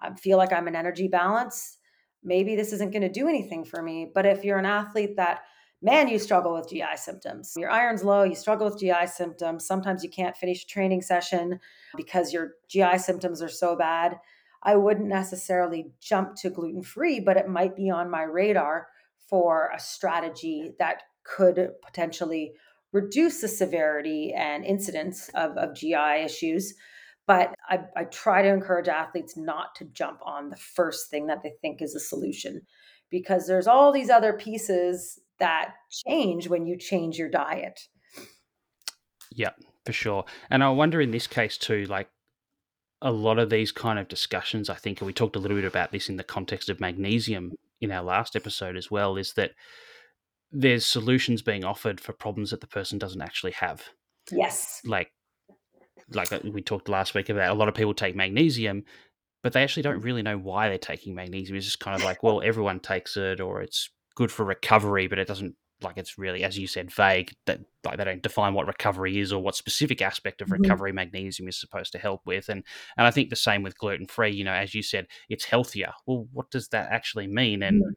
I feel like I'm in energy balance. Maybe this isn't going to do anything for me. But if you're an athlete that, man, you struggle with GI symptoms, your iron's low, you struggle with GI symptoms. Sometimes you can't finish a training session because your GI symptoms are so bad. I wouldn't necessarily jump to gluten free, but it might be on my radar for a strategy that could potentially reduce the severity and incidence of, of GI issues. But I, I try to encourage athletes not to jump on the first thing that they think is a solution because there's all these other pieces that change when you change your diet. Yeah, for sure. And I wonder in this case too, like a lot of these kind of discussions, I think, and we talked a little bit about this in the context of magnesium in our last episode as well, is that there's solutions being offered for problems that the person doesn't actually have. Yes. Like like uh, we talked last week about a lot of people take magnesium, but they actually don't really know why they're taking magnesium. It's just kind of like, well, everyone takes it or it's good for recovery, but it doesn't like it's really, as you said, vague that like they don't define what recovery is or what specific aspect of mm-hmm. recovery mm-hmm. magnesium is supposed to help with. And and I think the same with gluten free, you know, as you said, it's healthier. Well, what does that actually mean? And mm-hmm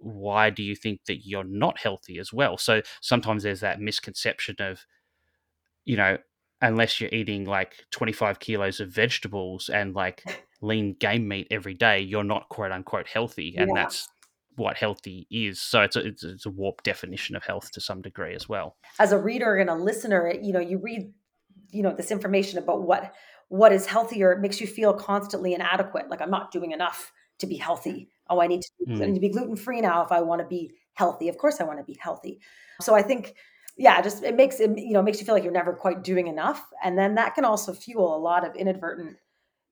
why do you think that you're not healthy as well? So sometimes there's that misconception of, you know, unless you're eating like 25 kilos of vegetables and like lean game meat every day, you're not quote unquote healthy. And yeah. that's what healthy is. So it's a, it's, it's a warped definition of health to some degree as well. As a reader and a listener, you know, you read, you know, this information about what what is healthier, it makes you feel constantly inadequate. Like I'm not doing enough to be healthy oh, I need to, mm. I need to be gluten free now if I want to be healthy. Of course, I want to be healthy. So I think yeah, just it makes it you know makes you feel like you're never quite doing enough, and then that can also fuel a lot of inadvertent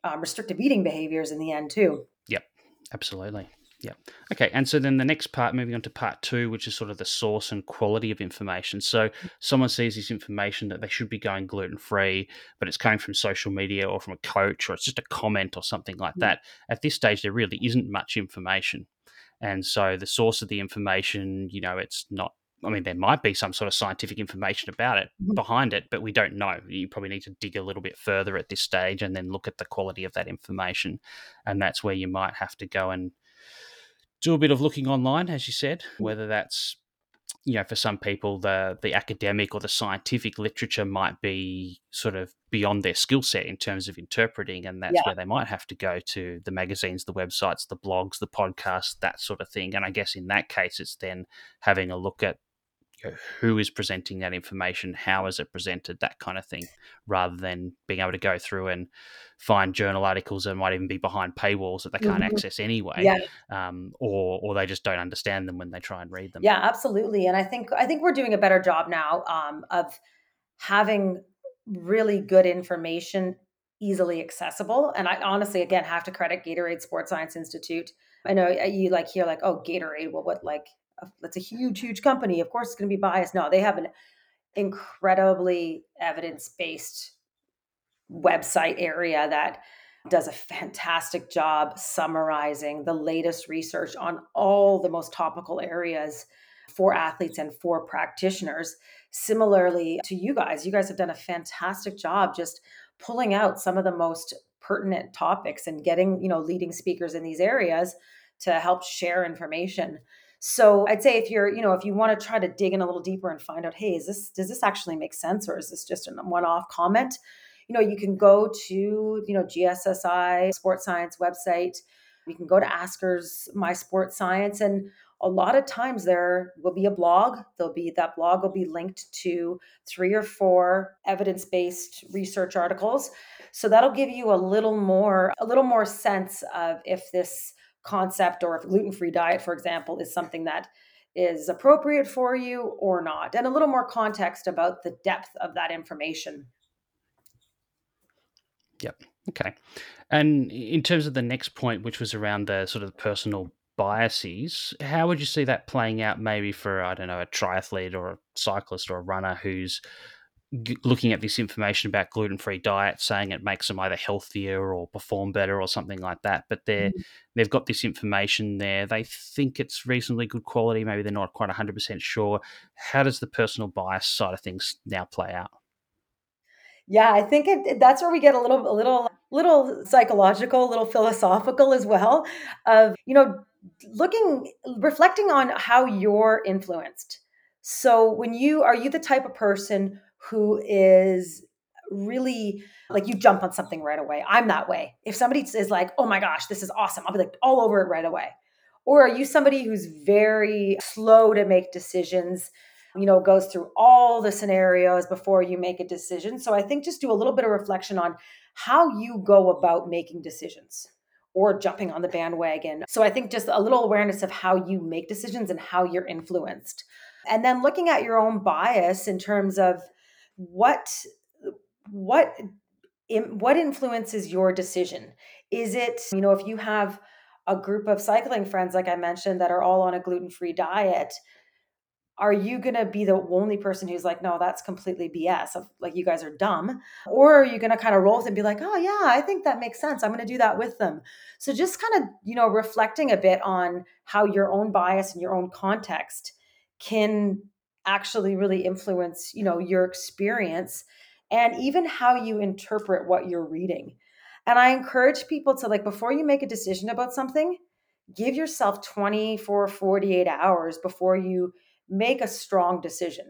um, restrictive eating behaviors in the end too. Yep, absolutely. Yeah. Okay. And so then the next part, moving on to part two, which is sort of the source and quality of information. So someone sees this information that they should be going gluten free, but it's coming from social media or from a coach or it's just a comment or something like that. At this stage, there really isn't much information. And so the source of the information, you know, it's not I mean, there might be some sort of scientific information about it mm-hmm. behind it, but we don't know. You probably need to dig a little bit further at this stage and then look at the quality of that information. And that's where you might have to go and do a bit of looking online, as you said, whether that's you know, for some people, the the academic or the scientific literature might be sort of beyond their skill set in terms of interpreting, and that's yeah. where they might have to go to the magazines, the websites, the blogs, the podcasts, that sort of thing. And I guess in that case, it's then having a look at you know, who is presenting that information, how is it presented, that kind of thing, rather than being able to go through and find journal articles that might even be behind paywalls that they can't mm-hmm. access anyway, yeah. um, or or they just don't understand them when they try and read them. Yeah, absolutely. And I think I think we're doing a better job now um, of having really good information easily accessible. And I honestly, again, have to credit Gatorade Sports Science Institute. I know uh, you like hear like, oh, Gatorade. Well, what like that's a huge, huge company. Of course, it's going to be biased. No, they have an incredibly evidence based website area that does a fantastic job summarizing the latest research on all the most topical areas for athletes and for practitioners. Similarly to you guys, you guys have done a fantastic job just pulling out some of the most pertinent topics and getting, you know, leading speakers in these areas to help share information. So I'd say if you're, you know, if you want to try to dig in a little deeper and find out, hey, is this does this actually make sense or is this just a one-off comment? You know, you can go to, you know, GSSI Sports Science website. You can go to Asker's My Sports Science and a lot of times there will be a blog there'll be that blog will be linked to three or four evidence-based research articles so that'll give you a little more a little more sense of if this concept or if gluten-free diet for example is something that is appropriate for you or not and a little more context about the depth of that information. Yep. Okay. And in terms of the next point which was around the sort of personal biases how would you see that playing out maybe for i don't know a triathlete or a cyclist or a runner who's looking at this information about gluten-free diet saying it makes them either healthier or perform better or something like that but they're mm-hmm. they've got this information there. They think it's reasonably good quality maybe they're not quite 100% sure. How does the personal bias side of things now play out? Yeah i think it, that's where we get a little a little little psychological a little philosophical as well of you know looking reflecting on how you're influenced. So when you are you the type of person who is really like you jump on something right away. I'm that way. If somebody is like, "Oh my gosh, this is awesome," I'll be like all over it right away. Or are you somebody who's very slow to make decisions? You know, goes through all the scenarios before you make a decision. So I think just do a little bit of reflection on how you go about making decisions or jumping on the bandwagon. So I think just a little awareness of how you make decisions and how you're influenced. And then looking at your own bias in terms of what what what influences your decision? Is it you know if you have a group of cycling friends like i mentioned that are all on a gluten-free diet are you going to be the only person who's like no that's completely bs like you guys are dumb or are you going to kind of roll with it and be like oh yeah i think that makes sense. I'm going to do that with them. So just kind of you know reflecting a bit on how your own bias and your own context can actually really influence you know your experience and even how you interpret what you're reading. And i encourage people to like before you make a decision about something give yourself 24 48 hours before you make a strong decision.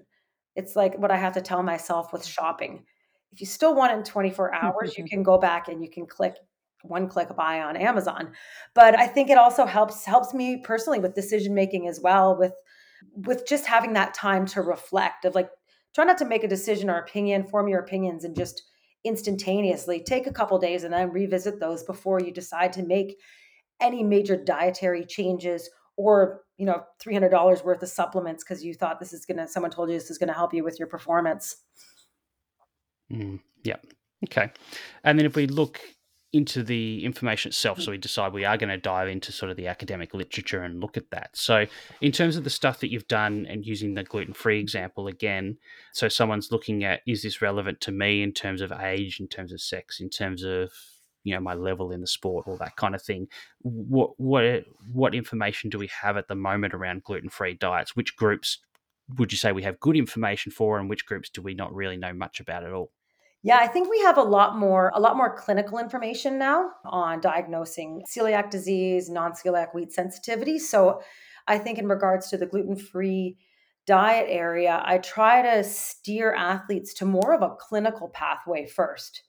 It's like what i have to tell myself with mm. shopping. If you still want it in 24 hours you can go back and you can click one click buy on amazon. But i think it also helps helps me personally with decision making as well with with just having that time to reflect of like try not to make a decision or opinion form your opinions and just instantaneously take a couple days and then revisit those before you decide to make any major dietary changes or you know $300 worth of supplements because you thought this is to someone told you this is to help you with your performance. Mm, yeah. Okay. And then if we look into the information itself. So we decide we are going to dive into sort of the academic literature and look at that. So, in terms of the stuff that you've done and using the gluten free example again, so someone's looking at is this relevant to me in terms of age, in terms of sex, in terms of you know my level in the sport, all that kind of thing. What what what information do we have at the moment around gluten free diets? Which groups would you say we have good information for, and which groups do we not really know much about at all? Yeah, I think we have a lot more a lot more clinical information now on diagnosing celiac disease, non-celiac wheat sensitivity. So I think in regards to the gluten-free diet area, I try to steer athletes to more of a clinical pathway first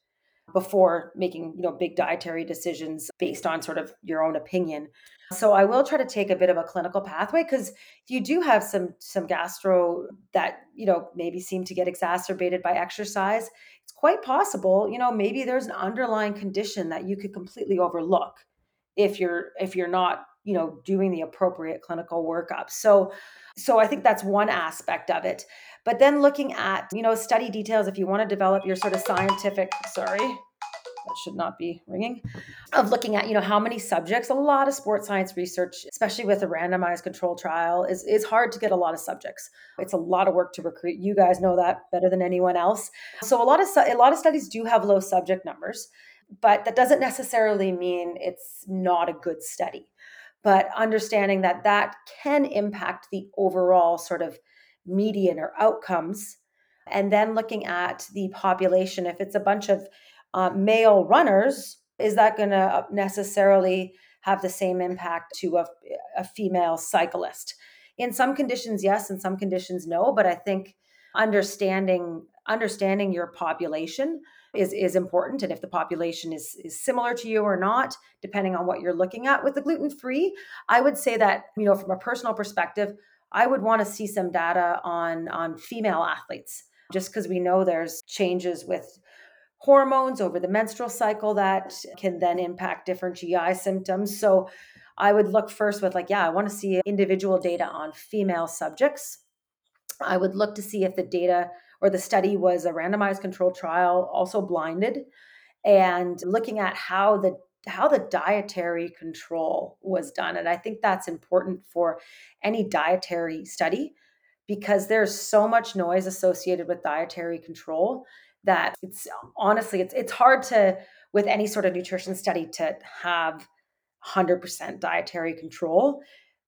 before making, you know, big dietary decisions based on sort of your own opinion. So I will try to take a bit of a clinical pathway because you do have some some gastro that, you know, maybe seem to get exacerbated by exercise, quite possible, you know, maybe there's an underlying condition that you could completely overlook if you're if you're not, you know, doing the appropriate clinical workup. So so I think that's one aspect of it. But then looking at, you know, study details if you want to develop your sort of scientific, sorry, should not be ringing of looking at you know how many subjects. A lot of sports science research especially with a randomized control trial is is hard to get a lot of subjects. It's a lot of work to recruit. You guys know that better than anyone else. So a lot of a lot of studies do have low subject numbers but that doesn't necessarily mean it's not a good study. But understanding that that can impact the overall sort of median or outcomes and then looking at the population if it's a bunch of uh, male runners, is that going to necessarily have the same impact to a, a female cyclist? In some conditions, yes. In some conditions, no. But I think understanding understanding your population is is important and if the population is is similar to you or not depending on what you're looking at with the gluten free i would say that you know from a personal perspective i would want to see some data on on female athletes just because we know there's changes with hormones over the menstrual cycle that can then impact different GI symptoms. So I would look first with, like, yeah, I want to see individual data on female subjects. I would look to see if the data or the study was a randomized controlled trial, also blinded, and looking at how the how the dietary control was done. And I think that's important for any dietary study because there's so much noise associated with dietary control that it's honestly it's it's hard to with any sort of nutrition study to have 100% dietary control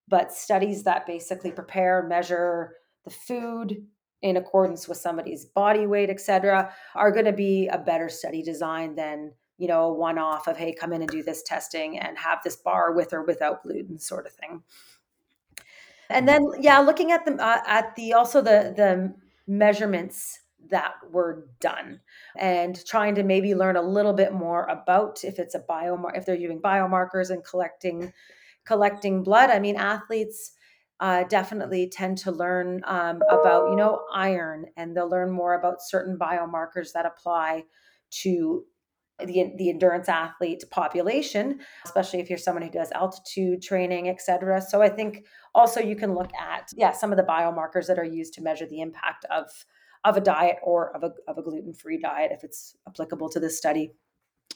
but studies that basically prepare measure the food in accordance with somebody's body weight etc are going to be a better study design than you know a one off of hey come in and do this testing and have this bar with or without gluten sort of thing. And then yeah looking at the uh, at the also the the measurements that were done and trying to maybe learn a little bit more about if it's a biomar if they're using biomarkers and collecting collecting blood. I mean athletes uh, definitely tend to learn um, about you know iron and they'll learn more about certain biomarkers that apply to the, the endurance athlete population especially if you're someone who does altitude training etc so i think also you can look at yeah some of the biomarkers that are used to measure the impact of of a diet or of a, of a gluten free diet if it's applicable to this study.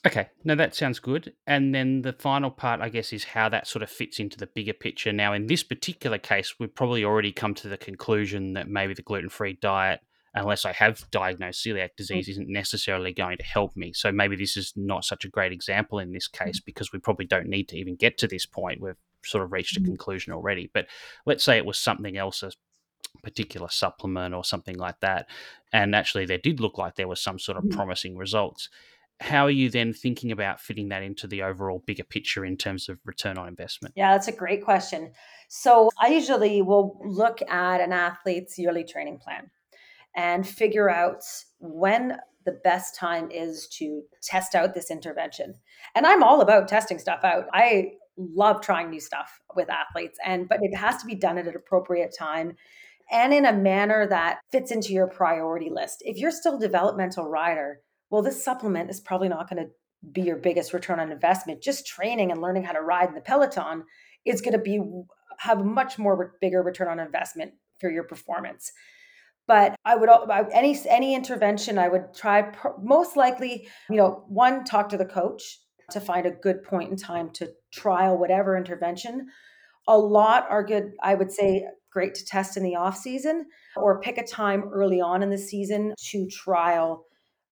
Okay, no, that sounds good. And then the final part, I guess, is how that sort of fits into the bigger picture. Now, in this particular case, we've probably already come to the conclusion that maybe the gluten free diet, unless I have diagnosed celiac mm. disease, isn't necessarily going to help me. So maybe this is not such a great example in this case mm. because we probably don't need to even get to this point. We've sort of reached a mm. conclusion already. But let's say it was something else, a particular supplement or something like that. And actually, there did look like there was some sort of mm-hmm. promising results. How are you then thinking about fitting that into the overall bigger picture in terms of return on investment? Yeah, that's a great question. So, I usually will look at an athlete's yearly training plan and figure out when the best time is to test out this intervention. And I'm all about testing stuff out. I love trying new stuff with athletes and but it has to be done at an appropriate time and in a manner that fits into your priority list. If you're still a developmental rider, well, this supplement is probably not going to be your biggest return on investment. Just training and learning how to ride in the Peloton is going to be have a much more bigger return on investment for your performance but i would any any intervention i would try most likely you know one talk to the coach to find a good point in time to trial whatever intervention a lot are good i would say great to test in the off season or pick a time early on in the season to trial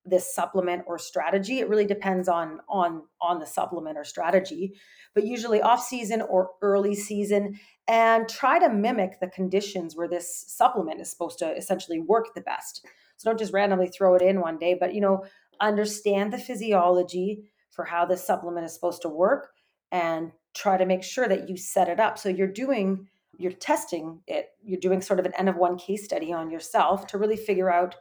this supplement or strategy. It really depends on on on the supplement or strategy but usually off season or early season and try to mimic the conditions where this supplement is supposed to essentially work the best. So don't just randomly throw it in one day but you know understand the physiology for how this supplement is supposed to work and try to make sure that you set it up. So you're doing you're testing it you're doing sort of an n of one case study on yourself to really figure out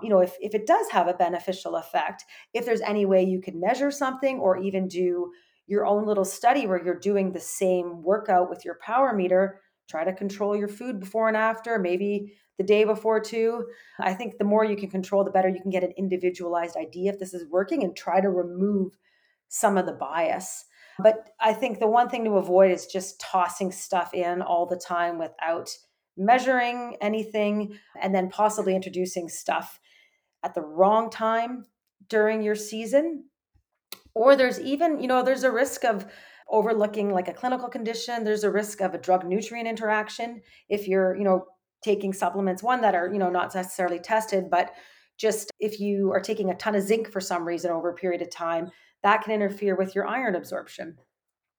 you know if, if it does have a beneficial effect if there's any way you can measure something or even do your own little study where you're doing the same workout with your power meter try to control your food before and after maybe the day before too. I think the more you can control the better you can get an individualized idea if this is working and try to remove some of the bias but I think the one thing to avoid is just tossing stuff in all the time without measuring anything and then possibly introducing stuff at the wrong time during your season. Or there's even, you know, there's a risk of overlooking like a clinical condition. There's a risk of a drug nutrient interaction if you're, you know, taking supplements, one that are, you know, not necessarily tested, but just if you are taking a ton of zinc for some reason over a period of time, that can interfere with your iron absorption.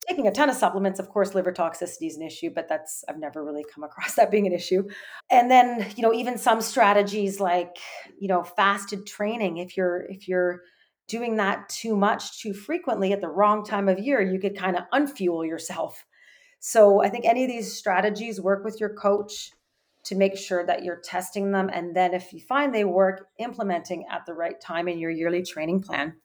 Taking a ton of supplements, of course, liver toxicity is an issue, but that's I've never really come across that being an issue. And then, you know, even some strategies like, you know, fasted training, if you're if you're doing that too much too frequently at the wrong time of year, you could kind of unfuel yourself. So I think any of these strategies work with your coach to make sure that you're testing them. And then if you find they work, implementing at the right time in your yearly training plan.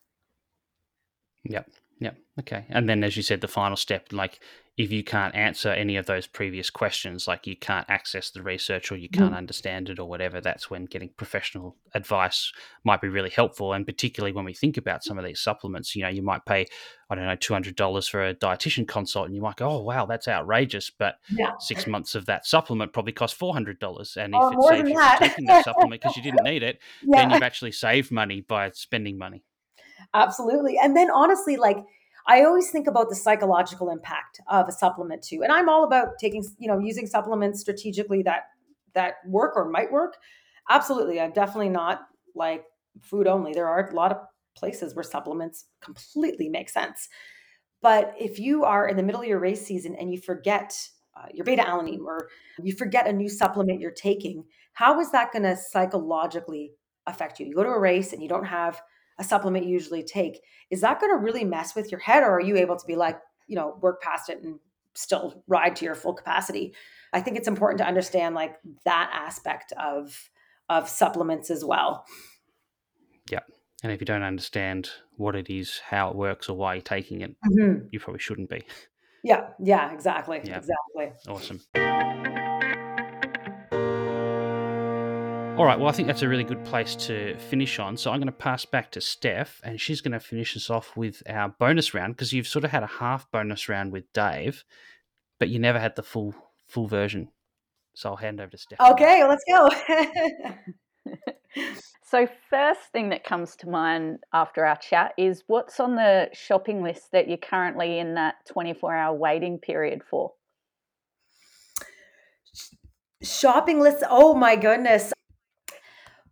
Yep. Yep. Okay. And then, as you said, the final step, like if you can't answer any of those previous questions, like you can't access the research or you can't mm. understand it or whatever, that's when getting professional advice might be really helpful. And particularly when we think about some of these supplements, you know, you might pay, I don't know, $200 for a dietitian consult and you might go, oh, wow, that's outrageous. But yeah. six months of that supplement probably cost $400. And if oh, it saves you from taking that supplement because you didn't need it, yeah. then you've actually saved money by spending money. Absolutely. And then honestly, like I always think about the psychological impact of a supplement too. And I'm all about taking, you know, using supplements strategically that that work or might work. Absolutely. I'm definitely not like food only. There are a lot of places where supplements completely make sense. But if you are in the middle of your race season and you forget uh, your beta alanine or you forget a new supplement you're taking, how is that going to psychologically affect you? You go to a race and you don't have a supplement you usually take, is that going to really mess with your head? Or are you able to be like, you know, work past it and still ride to your full capacity? I think it's important to understand like that aspect of of supplements as well. Yeah. And if you don't understand what it is, how it works, or why you're taking it, mm-hmm. you probably shouldn't be. Yeah, yeah, exactly. Yeah. Exactly. Awesome. All right, well, I think that's a really good place to finish on. So I'm going to pass back to Steph, and she's going to finish us off with our bonus round because you've sort of had a half bonus round with Dave, but you never had the full full version. So I'll hand over to Steph. Okay, well, let's go. so first thing that comes to mind after our chat is what's on the shopping list that you're currently in that 24 hour waiting period for? Shopping list. Oh my goodness.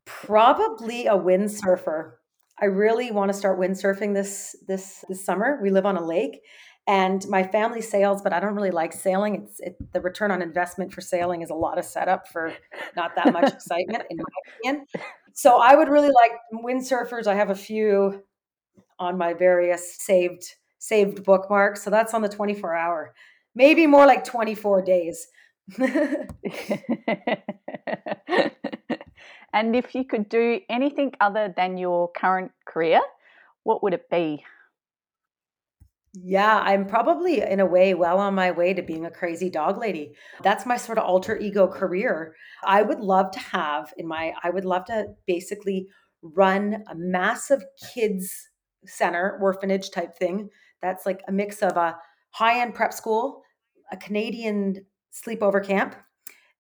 Probably a windsurfer. I really want to start windsurfing this this this summer. We live on a lake and my family sails, but I don't really like sailing. It's it, the return on investment for sailing is a lot of setup for not that much excitement, in my opinion. So I would really like windsurfers. I have a few on my various saved saved bookmarks. So that's on the 24 hour, maybe more like 24 days. And if you could do anything other than your current career, what would it be? Yeah, I'm probably in a way well on my way to being a crazy dog lady. That's my sort of alter ego career. I would love to have in my, I would love to basically run a massive kids center, orphanage type thing. That's like a mix of a high end prep school, a Canadian sleepover camp.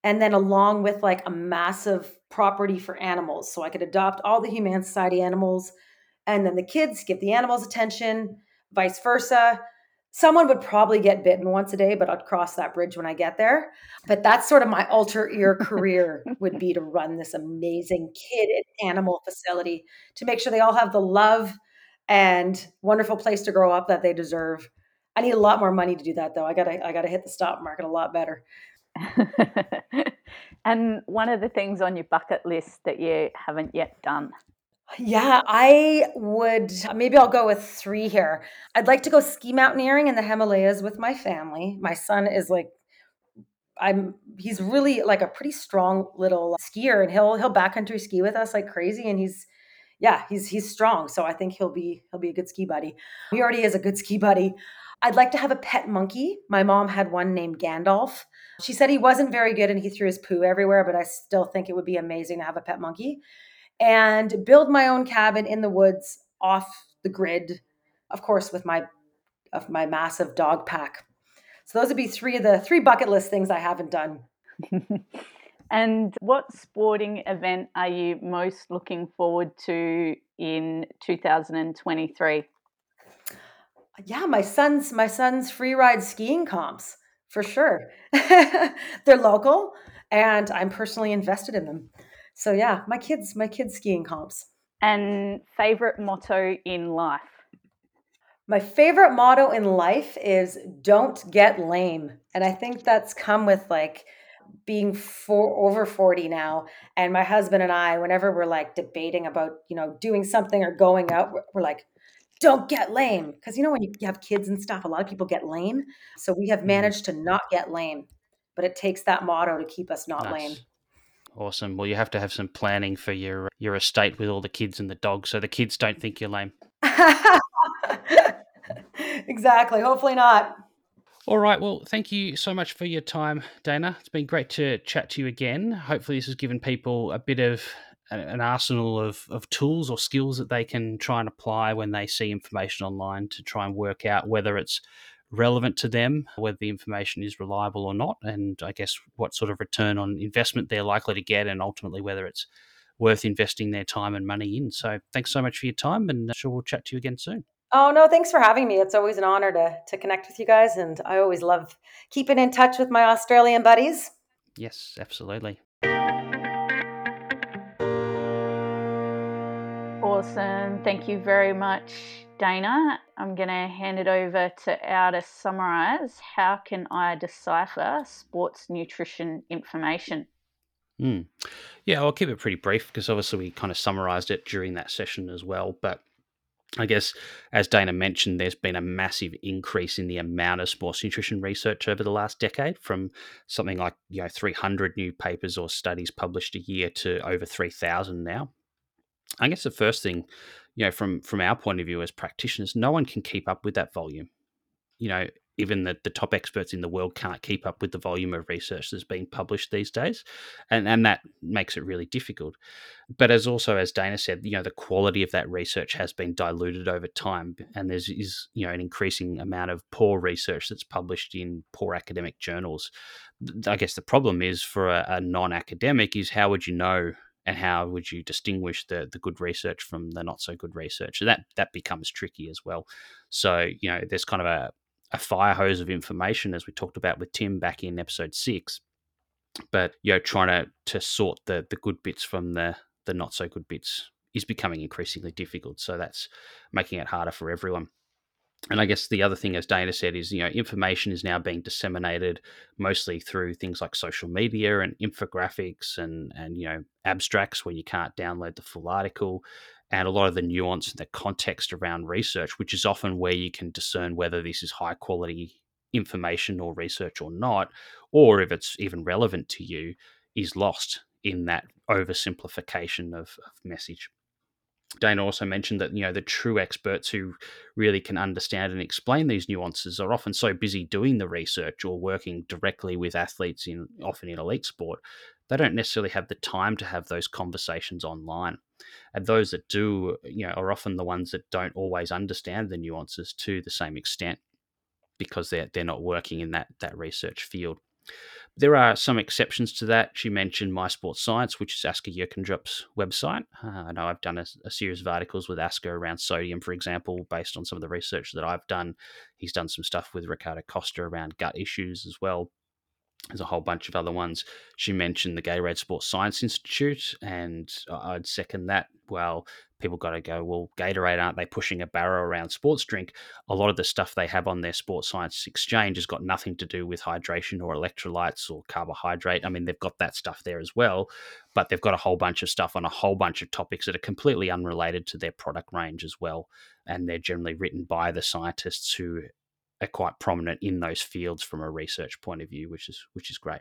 And then along with like a massive property for animals. So I could adopt all the Humane Society animals and then the kids give the animals attention, vice versa. Someone would probably get bitten once a day, but I'd cross that bridge when I get there. But that's sort of my alter ear career would be to run this amazing kid and animal facility to make sure they all have the love and wonderful place to grow up that they deserve. I need a lot more money to do that though. I gotta I gotta hit the stock market a lot better. and one of the things on your bucket list that you haven't yet done. Yeah, I would maybe I'll go with three here. I'd like to go ski mountaineering in the Himalayas with my family. My son is like I'm he's really like a pretty strong little skier and he'll he'll backcountry ski with us like crazy and he's yeah, he's he's strong. So I think he'll be he'll be a good ski buddy. He already is a good ski buddy. I'd like to have a pet monkey. My mom had one named Gandalf. She said he wasn't very good and he threw his poo everywhere, but I still think it would be amazing to have a pet monkey and build my own cabin in the woods off the grid, of course, with my of my massive dog pack. So those would be three of the three bucket list things I haven't done. and what sporting event are you most looking forward to in 2023? Yeah, my son's my son's free ride skiing comps for sure. They're local and I'm personally invested in them so yeah, my kids, my kids skiing comps. And favorite motto in life? My favorite motto in life is don't get lame. And I think that's come with like being for over 40 now and my husband and I whenever we're like debating about, you know, doing something or going out, we're, we're like don't get lame because you know when you have kids and stuff a lot of people get lame so we have mm-hmm. managed to not get lame but it takes that motto to keep us not nice. lame Awesome. Well, you have to have some planning for your your estate with all the kids and the dogs, so the kids don't think you're lame. exactly. Hopefully not. All right. Well, thank you so much for your time, Dana. It's been great to chat to you again. Hopefully, this has given people a bit of an arsenal of, of tools or skills that they can try and apply when they see information online to try and work out whether it's relevant to them, whether the information is reliable or not, and I guess what sort of return on investment they're likely to get, and ultimately whether it's worth investing their time and money in. So, thanks so much for your time, and I'm uh, sure we'll chat to you again soon. Oh no, thanks for having me. It's always an honor to to connect with you guys, and I always love keeping in touch with my Australian buddies. Yes, absolutely. Awesome. Thank you very much, Dana. I'm going to hand it over to Al to summarize how can I decipher sports nutrition information? Mm. Yeah, I'll keep it pretty brief because obviously we kind of summarized it during that session as well. But I guess, as Dana mentioned, there's been a massive increase in the amount of sports nutrition research over the last decade, from something like you know 300 new papers or studies published a year to over 3,000 now. I guess the first thing, you know, from from our point of view as practitioners, no one can keep up with that volume. You know, even the, the top experts in the world can't keep up with the volume of research that's being published these days. And and that makes it really difficult. But as also as Dana said, you know, the quality of that research has been diluted over time. And there's is, you know, an increasing amount of poor research that's published in poor academic journals. I guess the problem is for a, a non-academic is how would you know and how would you distinguish the the good research from the not so good research? So that that becomes tricky as well. So you know, there's kind of a a fire hose of information as we talked about with Tim back in episode six. But you know, trying to to sort the the good bits from the the not so good bits is becoming increasingly difficult. So that's making it harder for everyone and I guess the other thing, as Dana said, is you know information is now being disseminated mostly through things like social media and infographics and and you know abstracts where you can't download the full article, and a lot of the nuance and the context around research, which is often where you can discern whether this is high quality information or research or not, or if it's even relevant to you, is lost in that oversimplification of, of message. Dana also mentioned that you know the true experts who really can understand and explain these nuances are often so busy doing the research or working directly with athletes in often in elite sport they don't necessarily have the time to have those conversations online. And those that do you know are often the ones that don't always understand the nuances to the same extent because they're they're not working in that that research field There are some exceptions to that. She mentioned My Sports Science, which is Asker Jeukendrup's website. Uh, I know I've done a, a, series of articles with Asker around sodium, for example, based on some of the research that I've done. He's done some stuff with Ricardo Costa around gut issues as well. There's a whole bunch of other ones. She mentioned the Gatorade Sports Science Institute, and I'd second that. Well, people got to go, well, Gatorade, aren't they pushing a barrow around sports drink? A lot of the stuff they have on their sports science exchange has got nothing to do with hydration or electrolytes or carbohydrate. I mean, they've got that stuff there as well, but they've got a whole bunch of stuff on a whole bunch of topics that are completely unrelated to their product range as well. And they're generally written by the scientists who are quite prominent in those fields from a research point of view, which is which is great.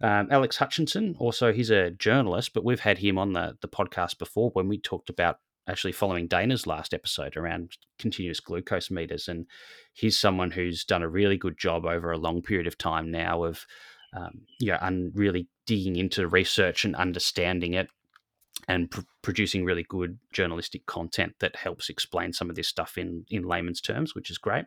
Um, Alex Hutchinson, also he's a journalist, but we've had him on the the podcast before when we talked about actually following Dana's last episode around continuous glucose meters, and he's someone who's done a really good job over a long period of time now of um, you know, and really digging into research and understanding it and pr- producing really good journalistic content that helps explain some of this stuff in in layman's terms, which is great.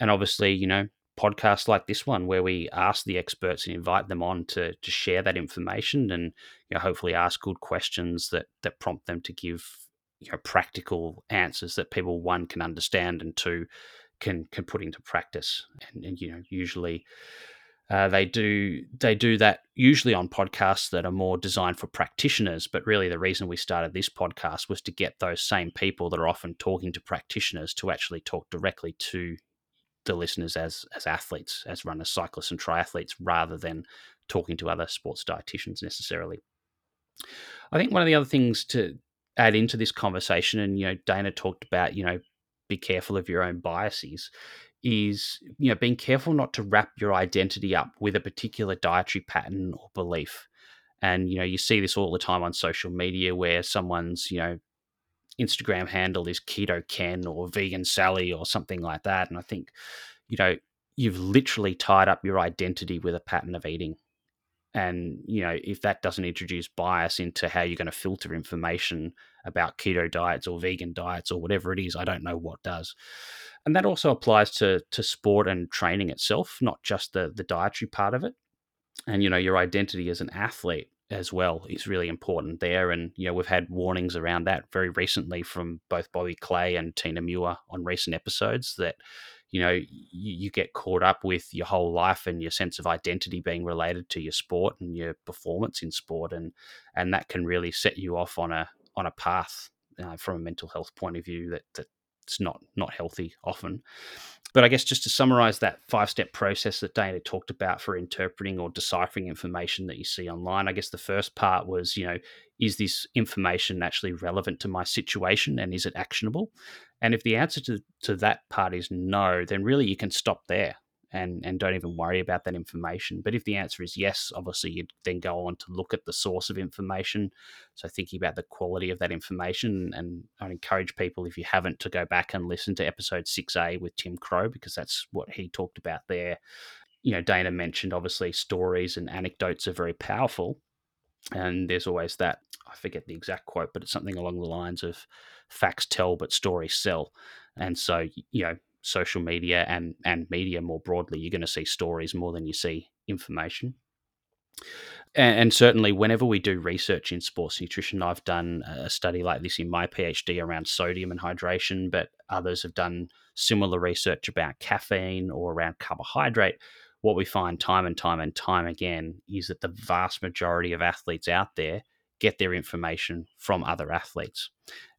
And obviously, you know, podcasts like this one where we ask the experts and invite them on to to share that information and you know hopefully ask good questions that that prompt them to give you know practical answers that people one can understand and two can can put into practice. And, and you know usually uh, they do they do that usually on podcasts that are more designed for practitioners but really the reason we started this podcast was to get those same people that are often talking to practitioners to actually talk directly to the listeners as as athletes, as runners, cyclists, and triathletes, rather than talking to other sports dietitians necessarily. I think one of the other things to add into this conversation, and you know, Dana talked about, you know, be careful of your own biases, is you know being careful not to wrap your identity up with a particular dietary pattern or belief. And you know, you see this all the time on social media where someone's you know Instagram handle is Keto Ken or Vegan Sally or something like that. And I think, you know, you've literally tied up your identity with a pattern of eating. And, you know, if that doesn't introduce bias into how you're going to filter information about keto diets or vegan diets or whatever it is, I don't know what does. And that also applies to to sport and training itself, not just the the dietary part of it. And, you know, your identity as an athlete as well is really important there. And, you know, we've had warnings around that very recently from both Bobby Clay and Tina Muir on recent episodes that, you know, you, you, get caught up with your whole life and your sense of identity being related to your sport and your performance in sport. And, and that can really set you off on a, on a path uh, from a mental health point of view that, that it's not not healthy often. But I guess just to summarize that five step process that Dana talked about for interpreting or deciphering information that you see online, I guess the first part was, you know, is this information actually relevant to my situation and is it actionable? And if the answer to, to that part is no, then really you can stop there and and don't even worry about that information. But if the answer is yes, obviously you'd then go on to look at the source of information. So thinking about the quality of that information, and I'd encourage people if you haven't to go back and listen to episode six A with Tim Crowe because that's what he talked about there. You know, Dana mentioned obviously stories and anecdotes are very powerful, and there's always that I forget the exact quote, but it's something along the lines of facts tell but stories sell. And so, you know, social media and and media more broadly, you're going to see stories more than you see information. And, and, certainly, whenever we do research in sports nutrition, I've done a study like this in my PhD around sodium and hydration, but others have done similar research about caffeine or around carbohydrate. What we find time and time and time again is that the vast majority of athletes out there get their information from other athletes.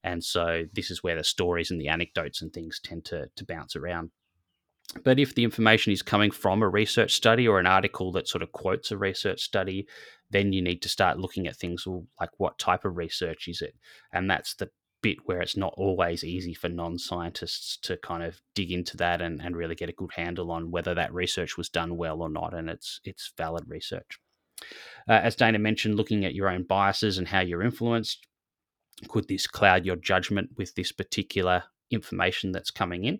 And so this is where the stories and the anecdotes and things tend to, to bounce around. But if the information is coming from a research study or an article that sort of quotes a research study, then you need to start looking at things like what type of research is it? And that's the bit where it's not always easy for non scientists to kind of dig into that and, and really get a good handle on whether that research was done well or not. And it's, it's valid research. Uh, as Dana mentioned, looking at your own biases and how you're influenced, could this cloud your judgment with this particular information that's coming in?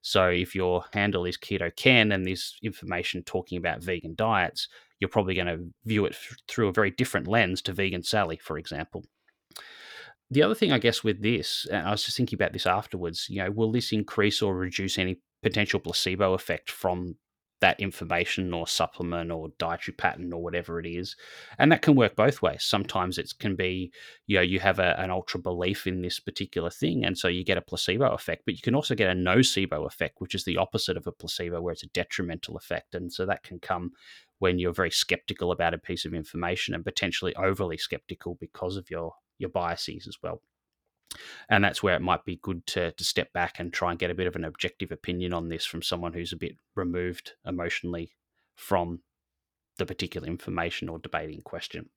So if your handle is Keto Ken and there's information talking about vegan diets, you're probably going to view it through a very different lens to Vegan Sally, for example. The other thing, I guess, with this, and I was just thinking about this afterwards, you know, will this increase or reduce any potential placebo effect from that information or supplement or dietary pattern or whatever it is. And that can work both ways. Sometimes it can be, you know, you have a, an ultra belief in this particular thing, and so you get a placebo effect, but you can also get a nocebo effect, which is the opposite of a placebo, where it's a detrimental effect. And so that can come when you're very skeptical about a piece of information and potentially overly skeptical because of your your biases as well and that's where it might be good to, to step back and try and get a bit of an objective opinion on this from someone who's a bit removed emotionally from the particular information or debating question.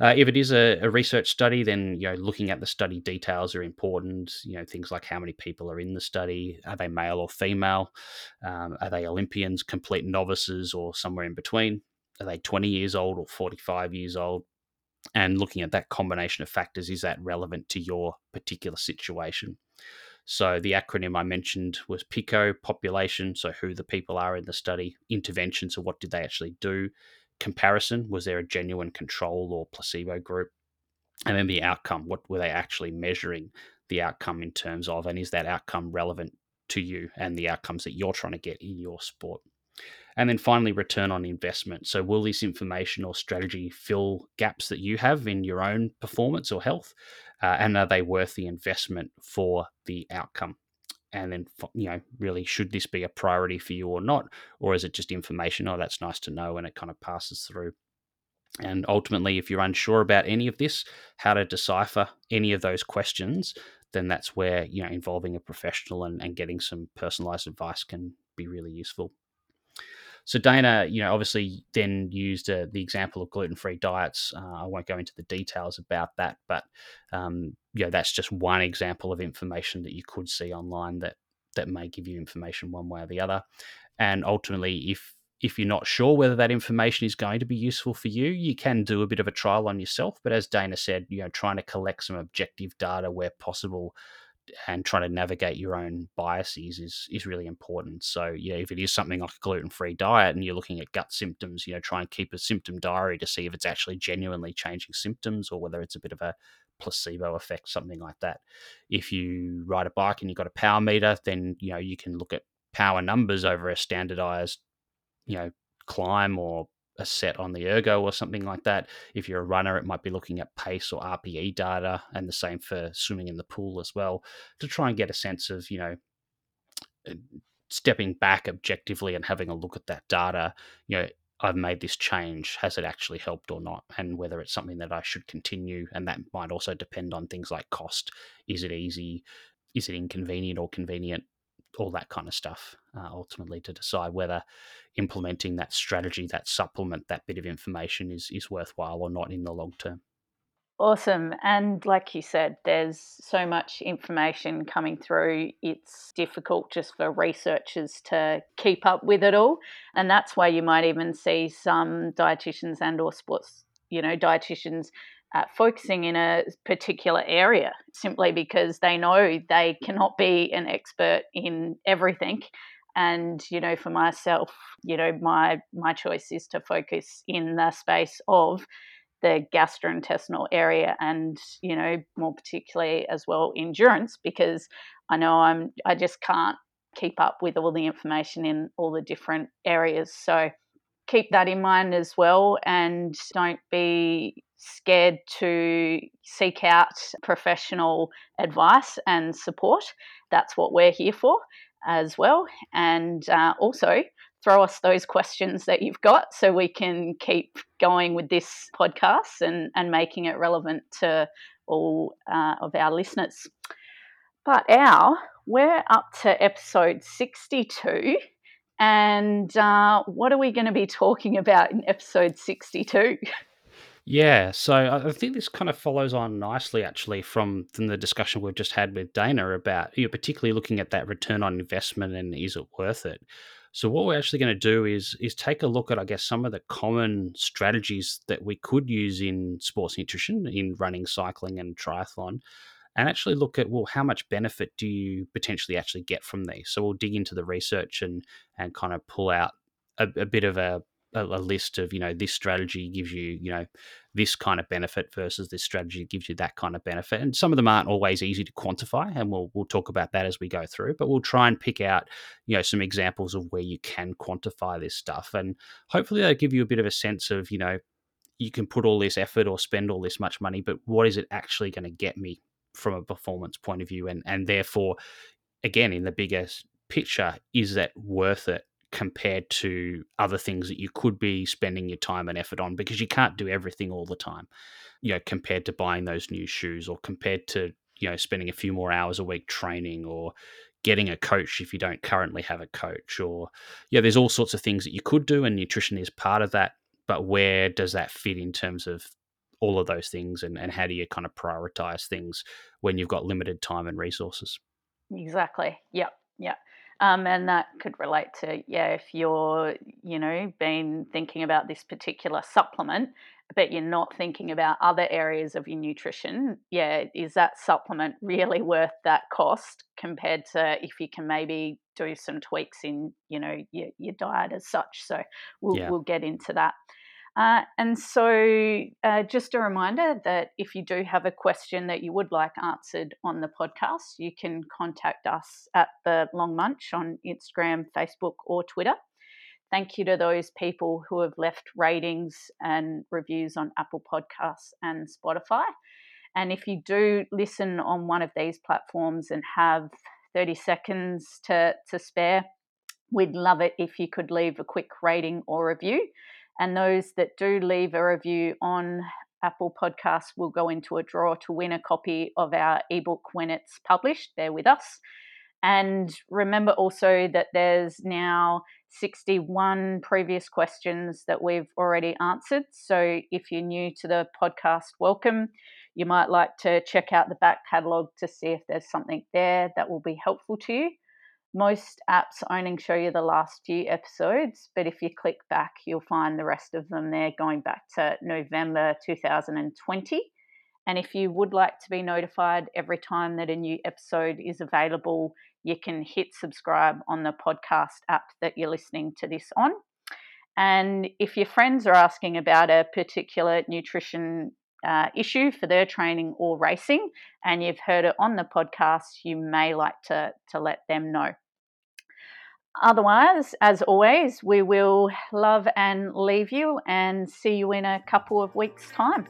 Uh, if it is a, a, research study, then you know looking at the study details are important. You know things like how many people are in the study, are they male or female, um, are they Olympians, complete novices, or somewhere in between? Are they 20 years old or 45 years old? And looking at that combination of factors is that relevant to your particular situation? So the acronym i mentioned was pico population so who the people are in the study intervention so what did they actually do? Comparison was there a genuine control or placebo group? And then the outcome what were they actually measuring the outcome in terms of and is that outcome relevant to you and the outcomes that you're trying to get in your sport and then finally, return on investment. So, will this information or strategy fill gaps that you have in your own performance or health? Uh, and are they worth the investment for the outcome? And then, you know, really, should this be a priority for you or not? Or is it just information? Oh, that's nice to know. And it kind of passes through. And ultimately, if you're unsure about any of this, how to decipher any of those questions, then that's where, you know, involving a professional and, and getting some personalized advice can be really useful. So Dana, you know, obviously then used uh, the example of gluten-free diets. Uh, I won't go into the details about that, but um, yeah, that's just one example of information that you could see online that that may give you information one way or the other. And ultimately, if if you're not sure whether that information is going to be useful for you, you can do a bit of a trial on yourself. But as Dana said, you know, trying to collect some objective data where possible and trying to navigate your own biases is is really important. So, yeah, if it is something like a gluten free diet and you're looking at gut symptoms, you know, try and keep a symptom diary to see if it's actually genuinely changing symptoms or whether it's a bit of a placebo effect, something like that. If you ride a bike and you've got a power meter, then you know you can look at power numbers over a standardized, you know, climb or a set on the ergo or something like that. If you're a runner, it might be looking at pace or RPE data, and the same for swimming in the pool as well, to try and get a sense of, you know, uh, stepping back objectively and having a look at that data. You know, I've made this change. Has it actually helped or not? And whether it's something that I should continue. And that might also depend on things like cost. Is it easy? Is it inconvenient or convenient? All that kind of stuff uh, ultimately to decide whether implementing that strategy, that supplement, that bit of information is is worthwhile or not in the long term. Awesome. And like you said, there's so much information coming through. It's difficult just for researchers to keep up with it all. And that's why you might even see some dietitians and or sports, you know, dietitians uh, focusing in a particular area simply because they know they cannot be an expert in everything. And you know for myself you know my my choice is to focus in the space of the gastrointestinal area and you know more particularly as well endurance because i know i'm i just can't keep up with all the information in all the different areas. So keep that in mind as well and don't be scared to seek out professional advice and support. That's what we're here for as well. And uh, also, throw us those questions that you've got so we can keep going with this podcast and, and making it relevant to all uh, of our listeners. But our, we're up to episode 62. And uh, what are we going to be talking about in episode 62? Yeah, so I think this kind of follows on nicely, actually, from, from the discussion we've just had with Dana about, you know, particularly looking at that return on investment and is it worth it. So what we're actually going to do is is take a look at, I guess, some of the common strategies that we could use in sports nutrition, in running, cycling, and triathlon, and actually look at well, how much benefit do you potentially actually get from these? So we'll dig into the research and and kind of pull out a, a bit of a a, list of you know this strategy gives you you know this kind of benefit versus this strategy gives you that kind of benefit. And some of them aren't always easy to quantify, and we'll we'll talk about that as we go through. But we'll try and pick out you know some examples of where you can quantify this stuff, and hopefully they'll give you a bit of a sense of you know you can put all this effort or spend all this much money, but what is it actually going to get me from a performance point of view? And and therefore, again, in the bigger picture, is that worth it compared to other things that you could be spending your time and effort on because you can't do everything all the time you know compared to buying those new shoes or compared to you know spending a few more hours a week training or getting a coach if you don't currently have a coach or yeah there's all sorts of things that you could do and nutrition is part of that but where does that fit in terms of all of those things and, and how do you kind of prioritize things when you've got limited time and resources exactly yep yep um, and that could relate to, yeah, if you're, you know, been thinking about this particular supplement, but you're not thinking about other areas of your nutrition, yeah, is that supplement really worth that cost compared to if you can maybe do some tweaks in, you know, your, your diet as such? So we'll, yeah. we'll get into that. Uh, and so, uh, just a reminder that if you do have a question that you would like answered on the podcast, you can contact us at the Long Munch on Instagram, Facebook, or Twitter. Thank you to those people who have left ratings and reviews on Apple Podcasts and Spotify. And if you do listen on one of these platforms and have 30 seconds to, to spare, we'd love it if you could leave a quick rating or review. And those that do leave a review on Apple Podcasts will go into a draw to win a copy of our ebook when it's published. They're with us. And remember also that there's now 61 previous questions that we've already answered. So if you're new to the podcast, welcome. You might like to check out the back catalogue to see if there's something there that will be helpful to you. Most apps only show you the last few episodes, but if you click back, you'll find the rest of them there going back to November 2020. And if you would like to be notified every time that a new episode is available, you can hit subscribe on the podcast app that you're listening to this on. And if your friends are asking about a particular nutrition uh, issue for their training or racing, and you've heard it on the podcast, you may like to, to let them know. Otherwise, as always, we will love and leave you and see you in a couple of weeks' time.